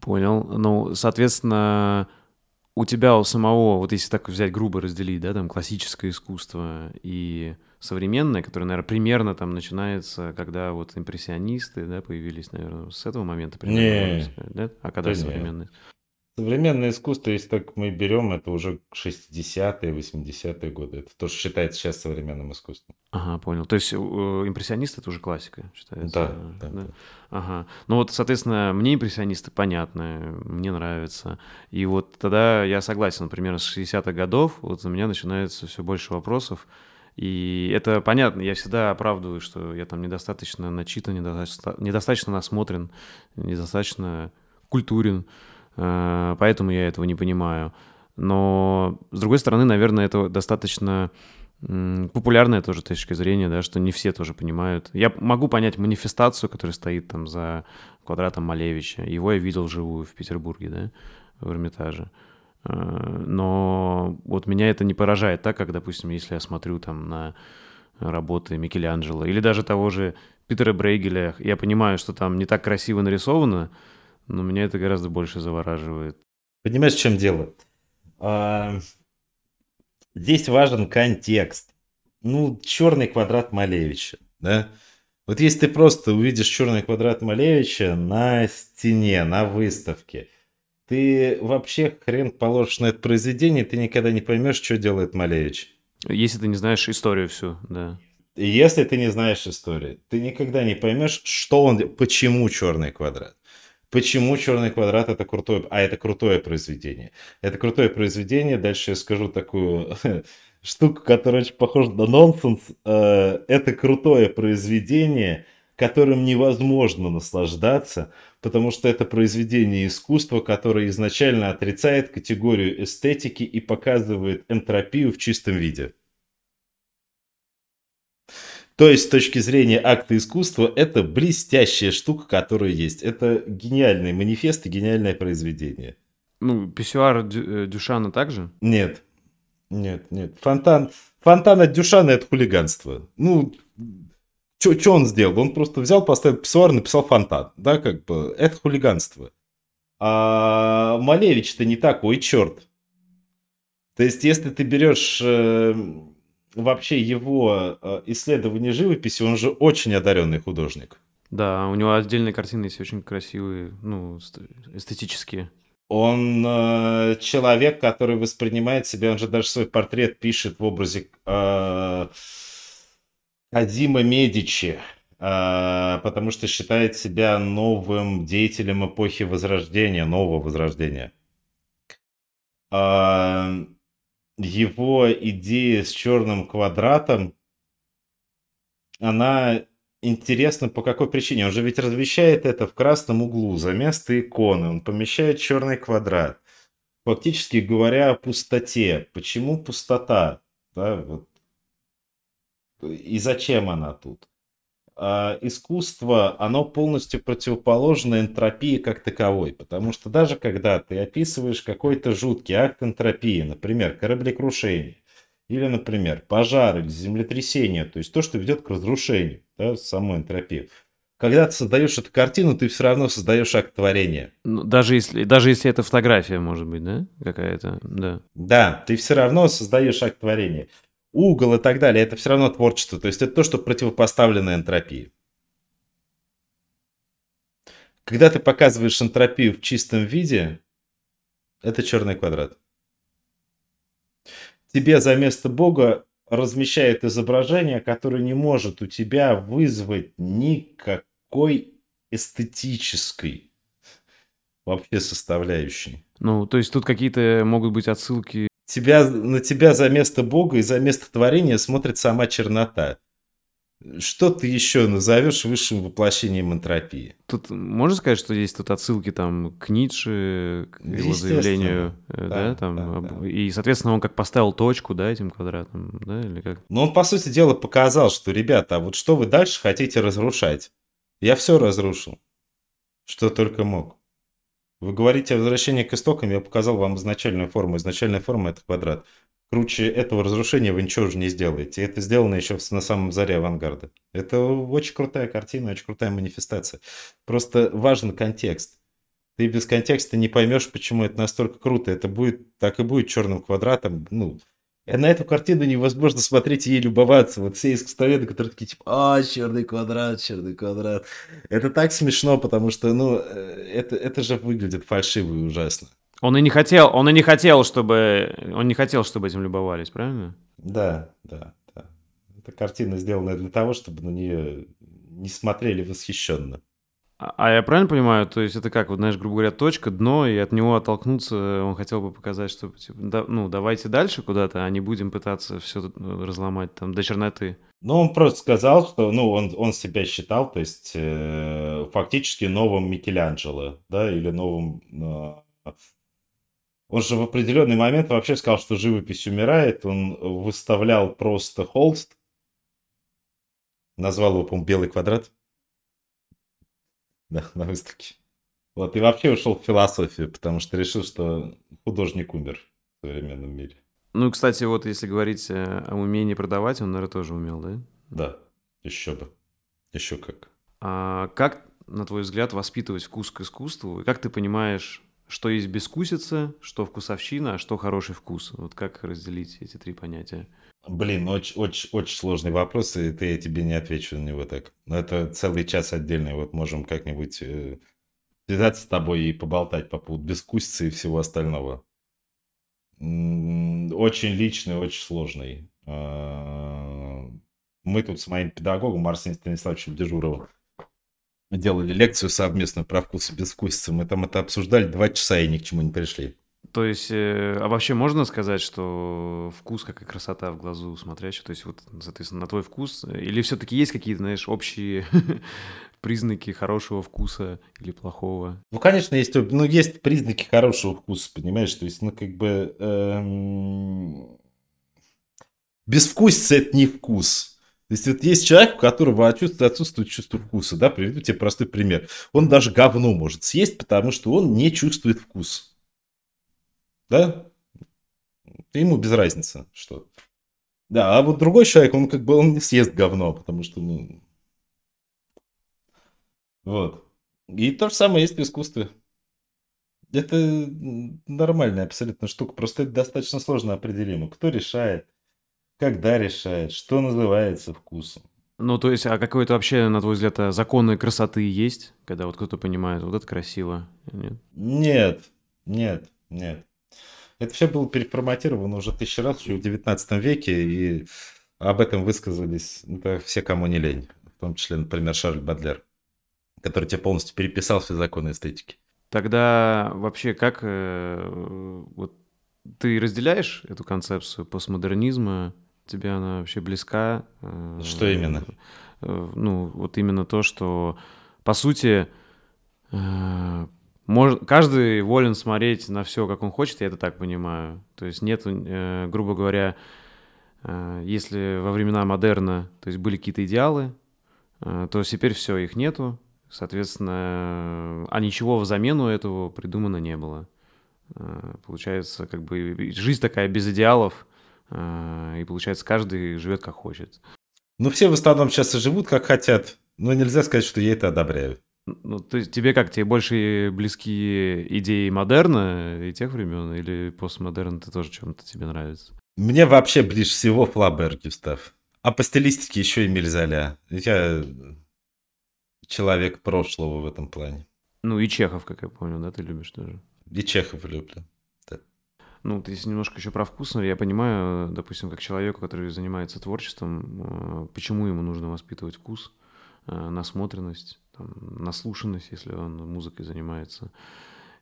Понял. Ну, соответственно, у тебя у самого, вот если так взять грубо разделить, да, там классическое искусство и современное, которое, наверное, примерно там начинается, когда вот импрессионисты, да, появились, наверное, с этого момента примерно. Не, да? А когда да современное? Искусство, если так мы берем, это уже 60-е, 80-е годы. Это тоже считается сейчас современным искусством. Ага, понял. То есть э, импрессионисты это уже классика считается? Да, да, да. Ага. Ну вот, соответственно, мне импрессионисты понятны, мне нравятся. И вот тогда я согласен, например, с 60-х годов вот у меня начинается все больше вопросов. И это понятно, я всегда оправдываю, что я там недостаточно начитан, недостаточно, недостаточно насмотрен, недостаточно культурен. Э, поэтому я этого не понимаю. Но, с другой стороны, наверное, это достаточно популярная тоже точка зрения, да, что не все тоже понимают. Я могу понять манифестацию, которая стоит там за квадратом Малевича. Его я видел вживую в Петербурге, да, в Эрмитаже. Э, но вот меня это не поражает так, как, допустим, если я смотрю там на работы Микеланджело или даже того же Питера Брейгеля, я понимаю, что там не так красиво нарисовано, но меня это гораздо больше завораживает. Понимаешь, в чем дело? А, здесь важен контекст. Ну, черный квадрат Малевича, да? Вот если ты просто увидишь черный квадрат Малевича на стене, на выставке, ты вообще хрен положишь на это произведение, ты никогда не поймешь, что делает Малевич. Если ты не знаешь историю всю, да. Если ты не знаешь историю, ты никогда не поймешь, что он, почему черный квадрат. Почему черный квадрат это крутое, а это крутое произведение. Это крутое произведение. Дальше я скажу такую штуку, которая очень похожа на нонсенс. Э, это крутое произведение, которым невозможно наслаждаться, потому что это произведение искусства, которое изначально отрицает категорию эстетики и показывает энтропию в чистом виде. То есть, с точки зрения акта искусства, это блестящая штука, которая есть. Это гениальный манифест и гениальное произведение. Ну, писсуар Дю, э, Дюшана также? Нет. Нет, нет. Фонтан, фонтан от Дюшана это хулиганство. Ну, что он сделал? Он просто взял, поставил писсуар, написал фонтан. Да, как бы, это хулиганство. А Малевич-то не такой черт. То есть, если ты берешь э, вообще его э, исследование живописи, он же очень одаренный художник. Да, у него отдельные картины есть очень красивые, ну, эстетические. Он э, человек, который воспринимает себя, он же даже свой портрет пишет в образе э, Казима Медичи, а, потому что считает себя новым деятелем эпохи Возрождения, нового Возрождения. А, его идея с черным квадратом, она интересна по какой причине. Он же ведь размещает это в красном углу за место иконы. Он помещает черный квадрат. Фактически говоря о пустоте. Почему пустота? Да, вот. И зачем она тут? А искусство, оно полностью противоположно энтропии как таковой. Потому что даже когда ты описываешь какой-то жуткий акт энтропии, например, кораблекрушение, или, например, пожар или землетрясение, то есть то, что ведет к разрушению, да, самой энтропии. Когда ты создаешь эту картину, ты все равно создаешь акт творения. Ну, даже если, даже если это фотография, может быть, да, какая-то, да. Да, ты все равно создаешь акт творения. Угол и так далее, это все равно творчество. То есть это то, что противопоставлено энтропии. Когда ты показываешь энтропию в чистом виде, это черный квадрат тебе за место Бога размещает изображение, которое не может у тебя вызвать никакой эстетической вообще составляющей. Ну, то есть тут какие-то могут быть отсылки. Тебя, на тебя за место Бога и за место творения смотрит сама чернота. Что ты еще назовешь высшим воплощением энтропии? Тут можно сказать, что есть тут отсылки там к Ницше, к его заявлению, э, да, да там, да, да. и, соответственно, он как поставил точку, да, этим квадратом, да, или как? Ну, он, по сути дела, показал, что, ребята, а вот что вы дальше хотите разрушать? Я все разрушил, что только мог. Вы говорите о возвращении к истокам, я показал вам изначальную форму. Изначальная форма – это квадрат круче этого разрушения вы ничего уже не сделаете. Это сделано еще на самом заре авангарда. Это очень крутая картина, очень крутая манифестация. Просто важен контекст. Ты без контекста не поймешь, почему это настолько круто. Это будет, так и будет черным квадратом. Ну, и на эту картину невозможно смотреть и ей любоваться. Вот все искусствоведы, которые такие, типа, а, черный квадрат, черный квадрат. Это так смешно, потому что, ну, э, это, это же выглядит фальшиво и ужасно. Он и не хотел, он и не хотел, чтобы, он не хотел, чтобы этим любовались, правильно? Да, да, да. Эта картина сделана для того, чтобы на нее не смотрели восхищенно. А, а я правильно понимаю, то есть это как, вот знаешь, грубо говоря, точка, дно, и от него оттолкнуться он хотел бы показать, что, типа, да, ну, давайте дальше куда-то, а не будем пытаться все разломать там до черноты. Ну, он просто сказал, что, ну, он, он себя считал, то есть, э, фактически новым Микеланджело, да, или новым э, он же в определенный момент вообще сказал, что живопись умирает. Он выставлял просто холст. Назвал его, по-моему, «Белый квадрат». Да, на выставке. Вот, и вообще ушел в философию, потому что решил, что художник умер в современном мире. Ну, кстати, вот если говорить о умении продавать, он, наверное, тоже умел, да? Да, еще бы. Еще как. А как, на твой взгляд, воспитывать вкус к искусству? Как ты понимаешь, что есть бескусица, что вкусовщина, а что хороший вкус. Вот как разделить эти три понятия? Блин, очень, очень, очень сложный вопрос, и ты, я тебе не отвечу на него так. Но это целый час отдельный, вот можем как-нибудь э, связаться с тобой и поболтать по поводу бескусицы и всего остального. Очень личный, очень сложный. А, мы тут с моим педагогом Арсением Станиславовичем Дежуровым делали лекцию совместно про вкус и безвкусица. Мы там это обсуждали два часа и ни к чему не пришли. То есть, э, а вообще можно сказать, что вкус как и красота в глазу смотрящая, то есть вот, соответственно, на твой вкус, или все-таки есть какие-то, знаешь, общие признаки хорошего вкуса или плохого? Ну, конечно, есть, ну, есть признаки хорошего вкуса, понимаешь, то есть, ну, как бы... Эм... Безвкусица – это не вкус. То есть вот есть человек, у которого отсутствует чувство вкуса, да, приведу тебе простой пример. Он даже говно может съесть, потому что он не чувствует вкус. Да? Ему без разницы, что. Да, а вот другой человек, он как бы он не съест говно, потому что, ну... Вот. И то же самое есть в искусстве. Это нормальная абсолютно штука, просто это достаточно сложно определимо. Кто решает? Когда решает? Что называется вкусом? Ну, то есть, а какой-то вообще, на твой взгляд, законы красоты есть? Когда вот кто-то понимает, вот это красиво, нет? Нет, нет, нет. Это все было переформатировано уже тысячу раз, еще в 19 веке, и об этом высказались да, все, кому не лень. В том числе, например, Шарль Бадлер, который тебе полностью переписал все законы эстетики. Тогда вообще как э, вот ты разделяешь эту концепцию постмодернизма? Тебе она вообще близка? Э, что именно? Э, ну, вот именно то, что, по сути, может, каждый волен смотреть на все, как он хочет, я это так понимаю. То есть нет, грубо говоря, если во времена модерна, то есть были какие-то идеалы, то теперь все, их нету, Соответственно, а ничего в замену этого придумано не было. Э, получается, как бы жизнь такая без идеалов, э, и получается, каждый живет как хочет. Ну, все в основном сейчас и живут как хотят, но нельзя сказать, что я это одобряю. Ну, то есть тебе как, тебе больше близки идеи модерна и тех времен, или постмодерн ты тоже чем-то тебе нравится? Мне вообще ближе всего Флабер, Гюстав. А по стилистике еще и Мельзоля. Я человек прошлого в этом плане. Ну и Чехов, как я понял, да, ты любишь тоже? И Чехов люблю. Да. Ну, ты если немножко еще про вкус, я понимаю, допустим, как человеку, который занимается творчеством, э, почему ему нужно воспитывать вкус, э, насмотренность, там, наслушанность, если он музыкой занимается.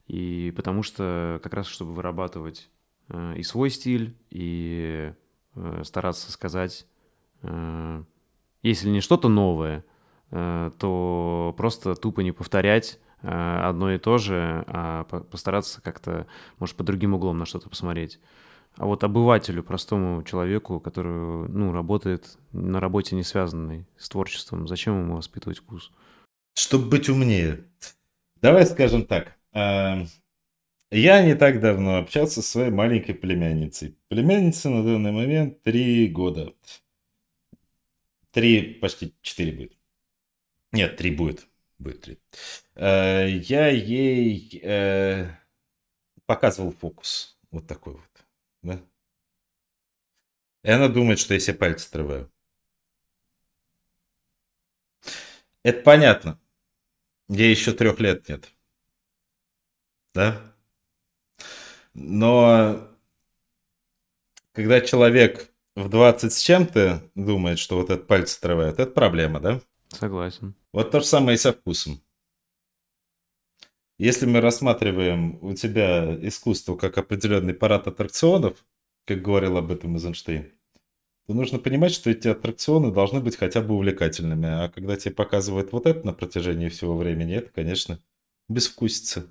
И потому что как раз, чтобы вырабатывать э, и свой стиль, и стараться сказать, если не что-то новое, Э, то просто тупо не повторять э, одно и то же, а постараться как-то, может, под другим углом на что-то посмотреть. А вот обывателю, простому человеку, который, ну, работает на работе не связанной с творчеством, зачем ему воспитывать вкус? Чтобы быть умнее. Давай скажем так. Эм, я не так давно общался со своей маленькой племянницей. Племяннице на данный момент три года. Три, почти четыре будет. Нет, три будет. Будет три. Э, я ей э, показывал фокус. Вот такой вот. Да? И она думает, что я себе пальцы отрываю. Это понятно. Ей еще трех лет нет. Да? Но когда человек в 20 с чем-то думает, что вот этот пальцы отрывают, это проблема, да? Согласен. Вот то же самое и со вкусом. Если мы рассматриваем у тебя искусство как определенный парад аттракционов, как говорил об этом Эйзенштейн, то нужно понимать, что эти аттракционы должны быть хотя бы увлекательными. А когда тебе показывают вот это на протяжении всего времени, это, конечно, безвкусица.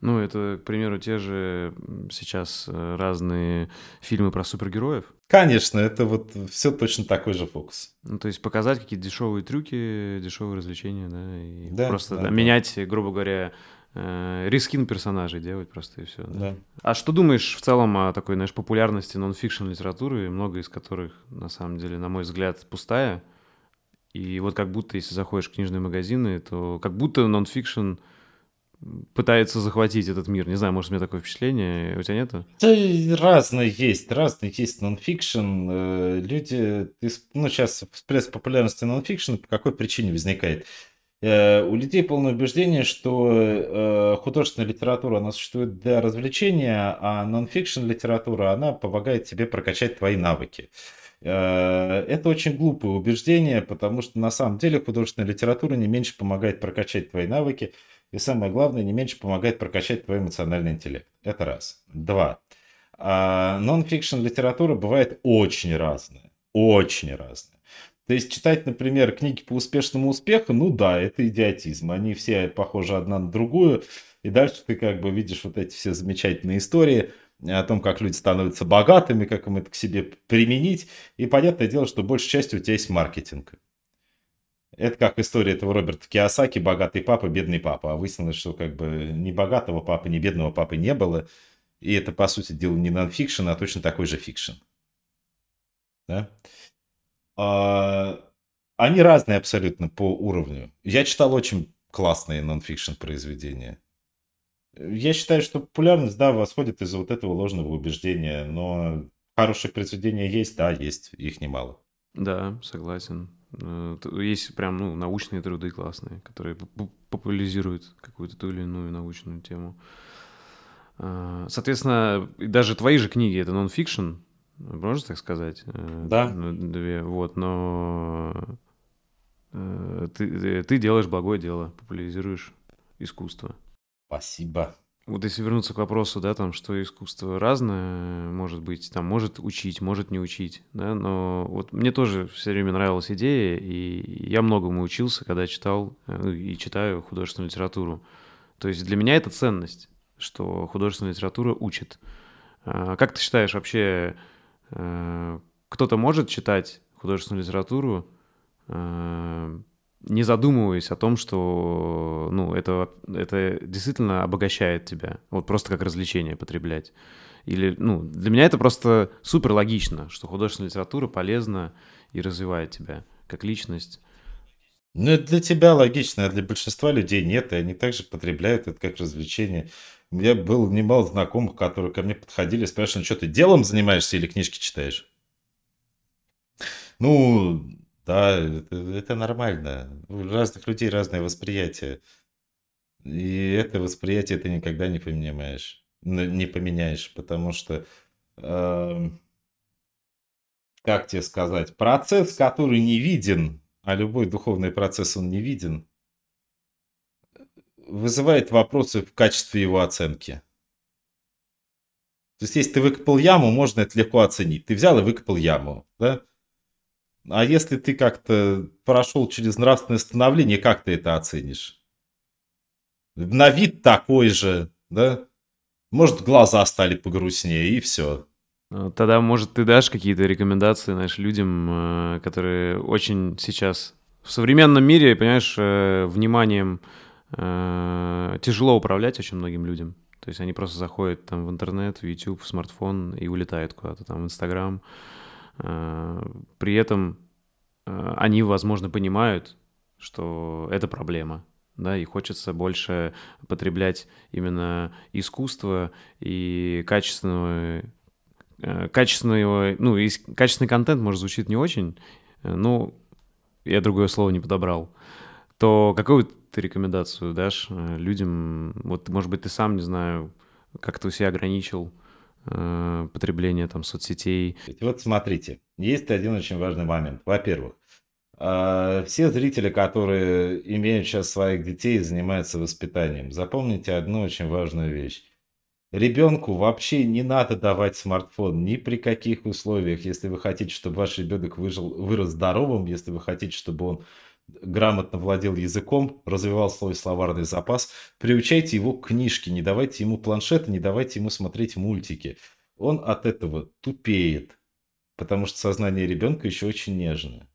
Ну, это, к примеру, те же сейчас э, разные фильмы про супергероев. Конечно, это вот все точно такой же фокус. Ну, то есть показать какие-то дешевые трюки, дешевые развлечения, да, и да, просто да, да, менять, грубо говоря, рескин персонажей делать просто и все. Да. Да. А что думаешь в целом о такой, знаешь, популярности нон-фикшн литературы, много из которых, на самом деле, на мой взгляд, пустая? И вот как будто, если заходишь в книжные магазины, то как будто нон-фикшн пытается захватить этот мир. Не знаю, может, у меня такое впечатление. У тебя нету? Да, разные есть. Разные есть нонфикшн. Э, люди... Ну, сейчас всплеск популярности нонфикшн по какой причине возникает? Э, у людей полное убеждение, что э, художественная литература, она существует для развлечения, а нонфикшн литература, она помогает тебе прокачать твои навыки. Это очень глупое убеждение, потому что на самом деле художественная литература не меньше помогает прокачать твои навыки, и самое главное, не меньше помогает прокачать твой эмоциональный интеллект. Это раз. Два. А нон-фикшн литература бывает очень разная. Очень разная. То есть читать, например, книги по успешному успеху, ну да, это идиотизм. Они все похожи одна на другую. И дальше ты как бы видишь вот эти все замечательные истории о том, как люди становятся богатыми, как им это к себе применить. И понятное дело, что большей частью у тебя есть маркетинг. Это как история этого Роберта Киосаки, богатый папа, бедный папа. А выяснилось, что как бы ни богатого папы, ни бедного папы не было. И это, по сути дела, не нонфикшн, а точно такой же фикшн. Да? А, они разные абсолютно по уровню. Я читал очень классные нонфикшн произведения. Я считаю, что популярность, да, восходит из-за вот этого ложного убеждения, но хорошие произведения есть, да, есть, их немало. Да, согласен. Э, есть прям ну, научные труды классные, которые популяризируют какую-то ту или иную научную тему. А, соответственно, даже твои же книги — это нон-фикшн, можно так сказать? Э, Да. ну, Две, вот, но э, ты, ты делаешь благое дело, популяризируешь искусство. Спасибо. Вот если вернуться к вопросу, да, там, что искусство разное, может быть, там, может учить, может не учить, да, но вот мне тоже все время нравилась идея, и я многому учился, когда читал э, ну, и читаю художественную литературу. То есть для меня это ценность, что художественная литература учит. А Как ты считаешь, вообще кто-то может читать художественную литературу, э, не задумываясь о том, что ну, это, это действительно обогащает тебя, вот просто как развлечение потреблять. Или, ну, для меня это просто супер логично, что художественная литература полезна и развивает тебя как личность. Ну, это для тебя логично, а для большинства людей нет, и они также потребляют это как развлечение. Меня было немало знакомых, которые ко мне подходили, спрашивали, что ты делом занимаешься или книжки читаешь? Ну, да, это, это нормально. У разных людей разное восприятие. И это восприятие ты никогда не поменяешь. Не поменяешь, потому что, эм, как тебе сказать, процесс, который не виден, а любой духовный процесс, он не виден, вызывает вопросы в качестве его оценки. То есть, если ты выкопал яму, можно это легко оценить. Ты взял и выкопал яму, да? А если ты как-то прошел через нравственное становление, как ты это оценишь? На вид такой же, да? Может, глаза стали погрустнее, и все. А, Тогда, может, ты дашь какие-то рекомендации, знаешь, людям, э, которые очень сейчас в современном мире, понимаешь, э, вниманием тяжело управлять очень многим людям. То есть они просто заходят там в интернет, в YouTube, в смартфон и улетают куда-то там в Инстаграм. Э, При этом э, они, возможно, понимают, что это проблема, да, и хочется больше потреблять именно искусство и качественного, э, качественного, ну, и качественный контент, может, звучит не очень, э, ну, я другое слово не подобрал, то какую ты рекомендацию дашь э, людям? Вот, может быть, ты сам, не знаю, как-то у себя ограничил э, потребление там соцсетей. Вот смотрите, есть один очень важный момент. Во-первых, а, все зрители, которые имеют сейчас своих детей и занимаются воспитанием, запомните одну очень важную вещь. Ребенку вообще не надо давать смартфон ни при каких условиях, если вы хотите, чтобы ваш ребенок выжил, вырос здоровым, если вы хотите, чтобы он грамотно владел языком, развивал свой словарный запас, приучайте его к книжке, не давайте ему планшеты, не давайте ему смотреть мультики. Он от этого тупеет, потому что сознание ребенка еще очень нежное.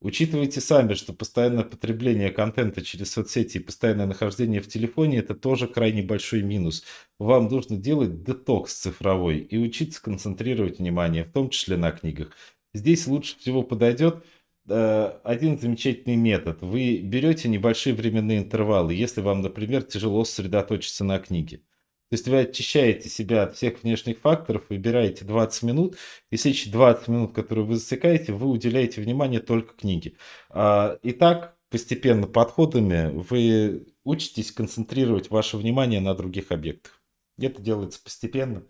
Учитывайте сами, что постоянное потребление контента через соцсети и постоянное нахождение в телефоне– это тоже крайне большой минус. Вам нужно делать детокс цифровой и учиться концентрировать внимание, в том числе на книгах. Здесь лучше всего подойдет один замечательный метод. Вы берете небольшие временные интервалы, если вам, например, тяжело сосредоточиться на книге. То есть вы очищаете себя от всех внешних факторов, выбираете 20 минут, и следующие 20 минут, которые вы засекаете, вы уделяете внимание только книге. А, И так, постепенно подходами, вы учитесь концентрировать ваше внимание на других объектах. Это делается постепенно,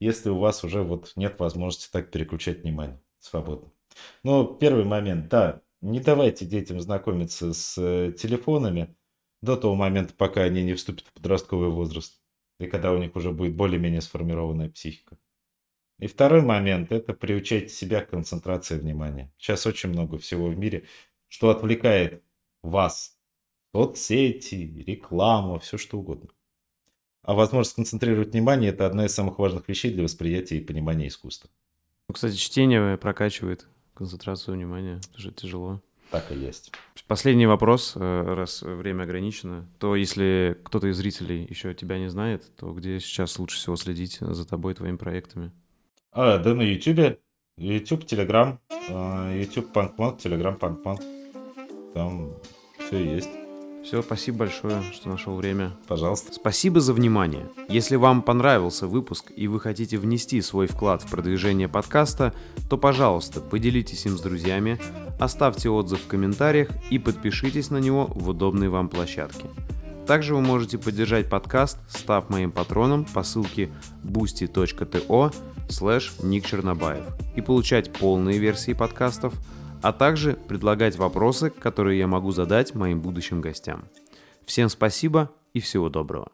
если у вас уже вот нет возможности так переключать внимание свободно. Но первый момент, да, не давайте детям знакомиться с э, телефонами до того момента, пока они не вступят в подростковый возраст и когда у них уже будет более-менее сформированная психика. И второй момент – это приучайте себя к концентрации внимания. Сейчас очень много всего в мире, что отвлекает вас. Соцсети, реклама, все что угодно. А возможность концентрировать внимание – это одна из самых важных вещей для восприятия и понимания искусства. Ну, Кстати, чтение прокачивает концентрацию внимания, тоже тяжело. Так и есть. Последний вопрос, э, раз время ограничено, то если кто-то из зрителей еще тебя не знает, то где сейчас лучше всего следить за тобой, твоими проектами? А, да на Ютубе. YouTube, Telegram, YouTube Панкман, Telegram Панкман. Там все есть. Все, спасибо большое, что нашел время. Пожалуйста. Спасибо за внимание. Если вам понравился выпуск и вы хотите внести свой вклад в продвижение подкаста, то, пожалуйста, поделитесь им с друзьями, оставьте отзыв в комментариях и подпишитесь на него в удобной вам площадке. Также вы можете поддержать подкаст, став моим патроном по ссылке boosty.to слэш Ник Чернобаев и получать полные версии подкастов, а также предлагать вопросы, которые я могу задать моим будущим гостям. Всем спасибо и всего доброго.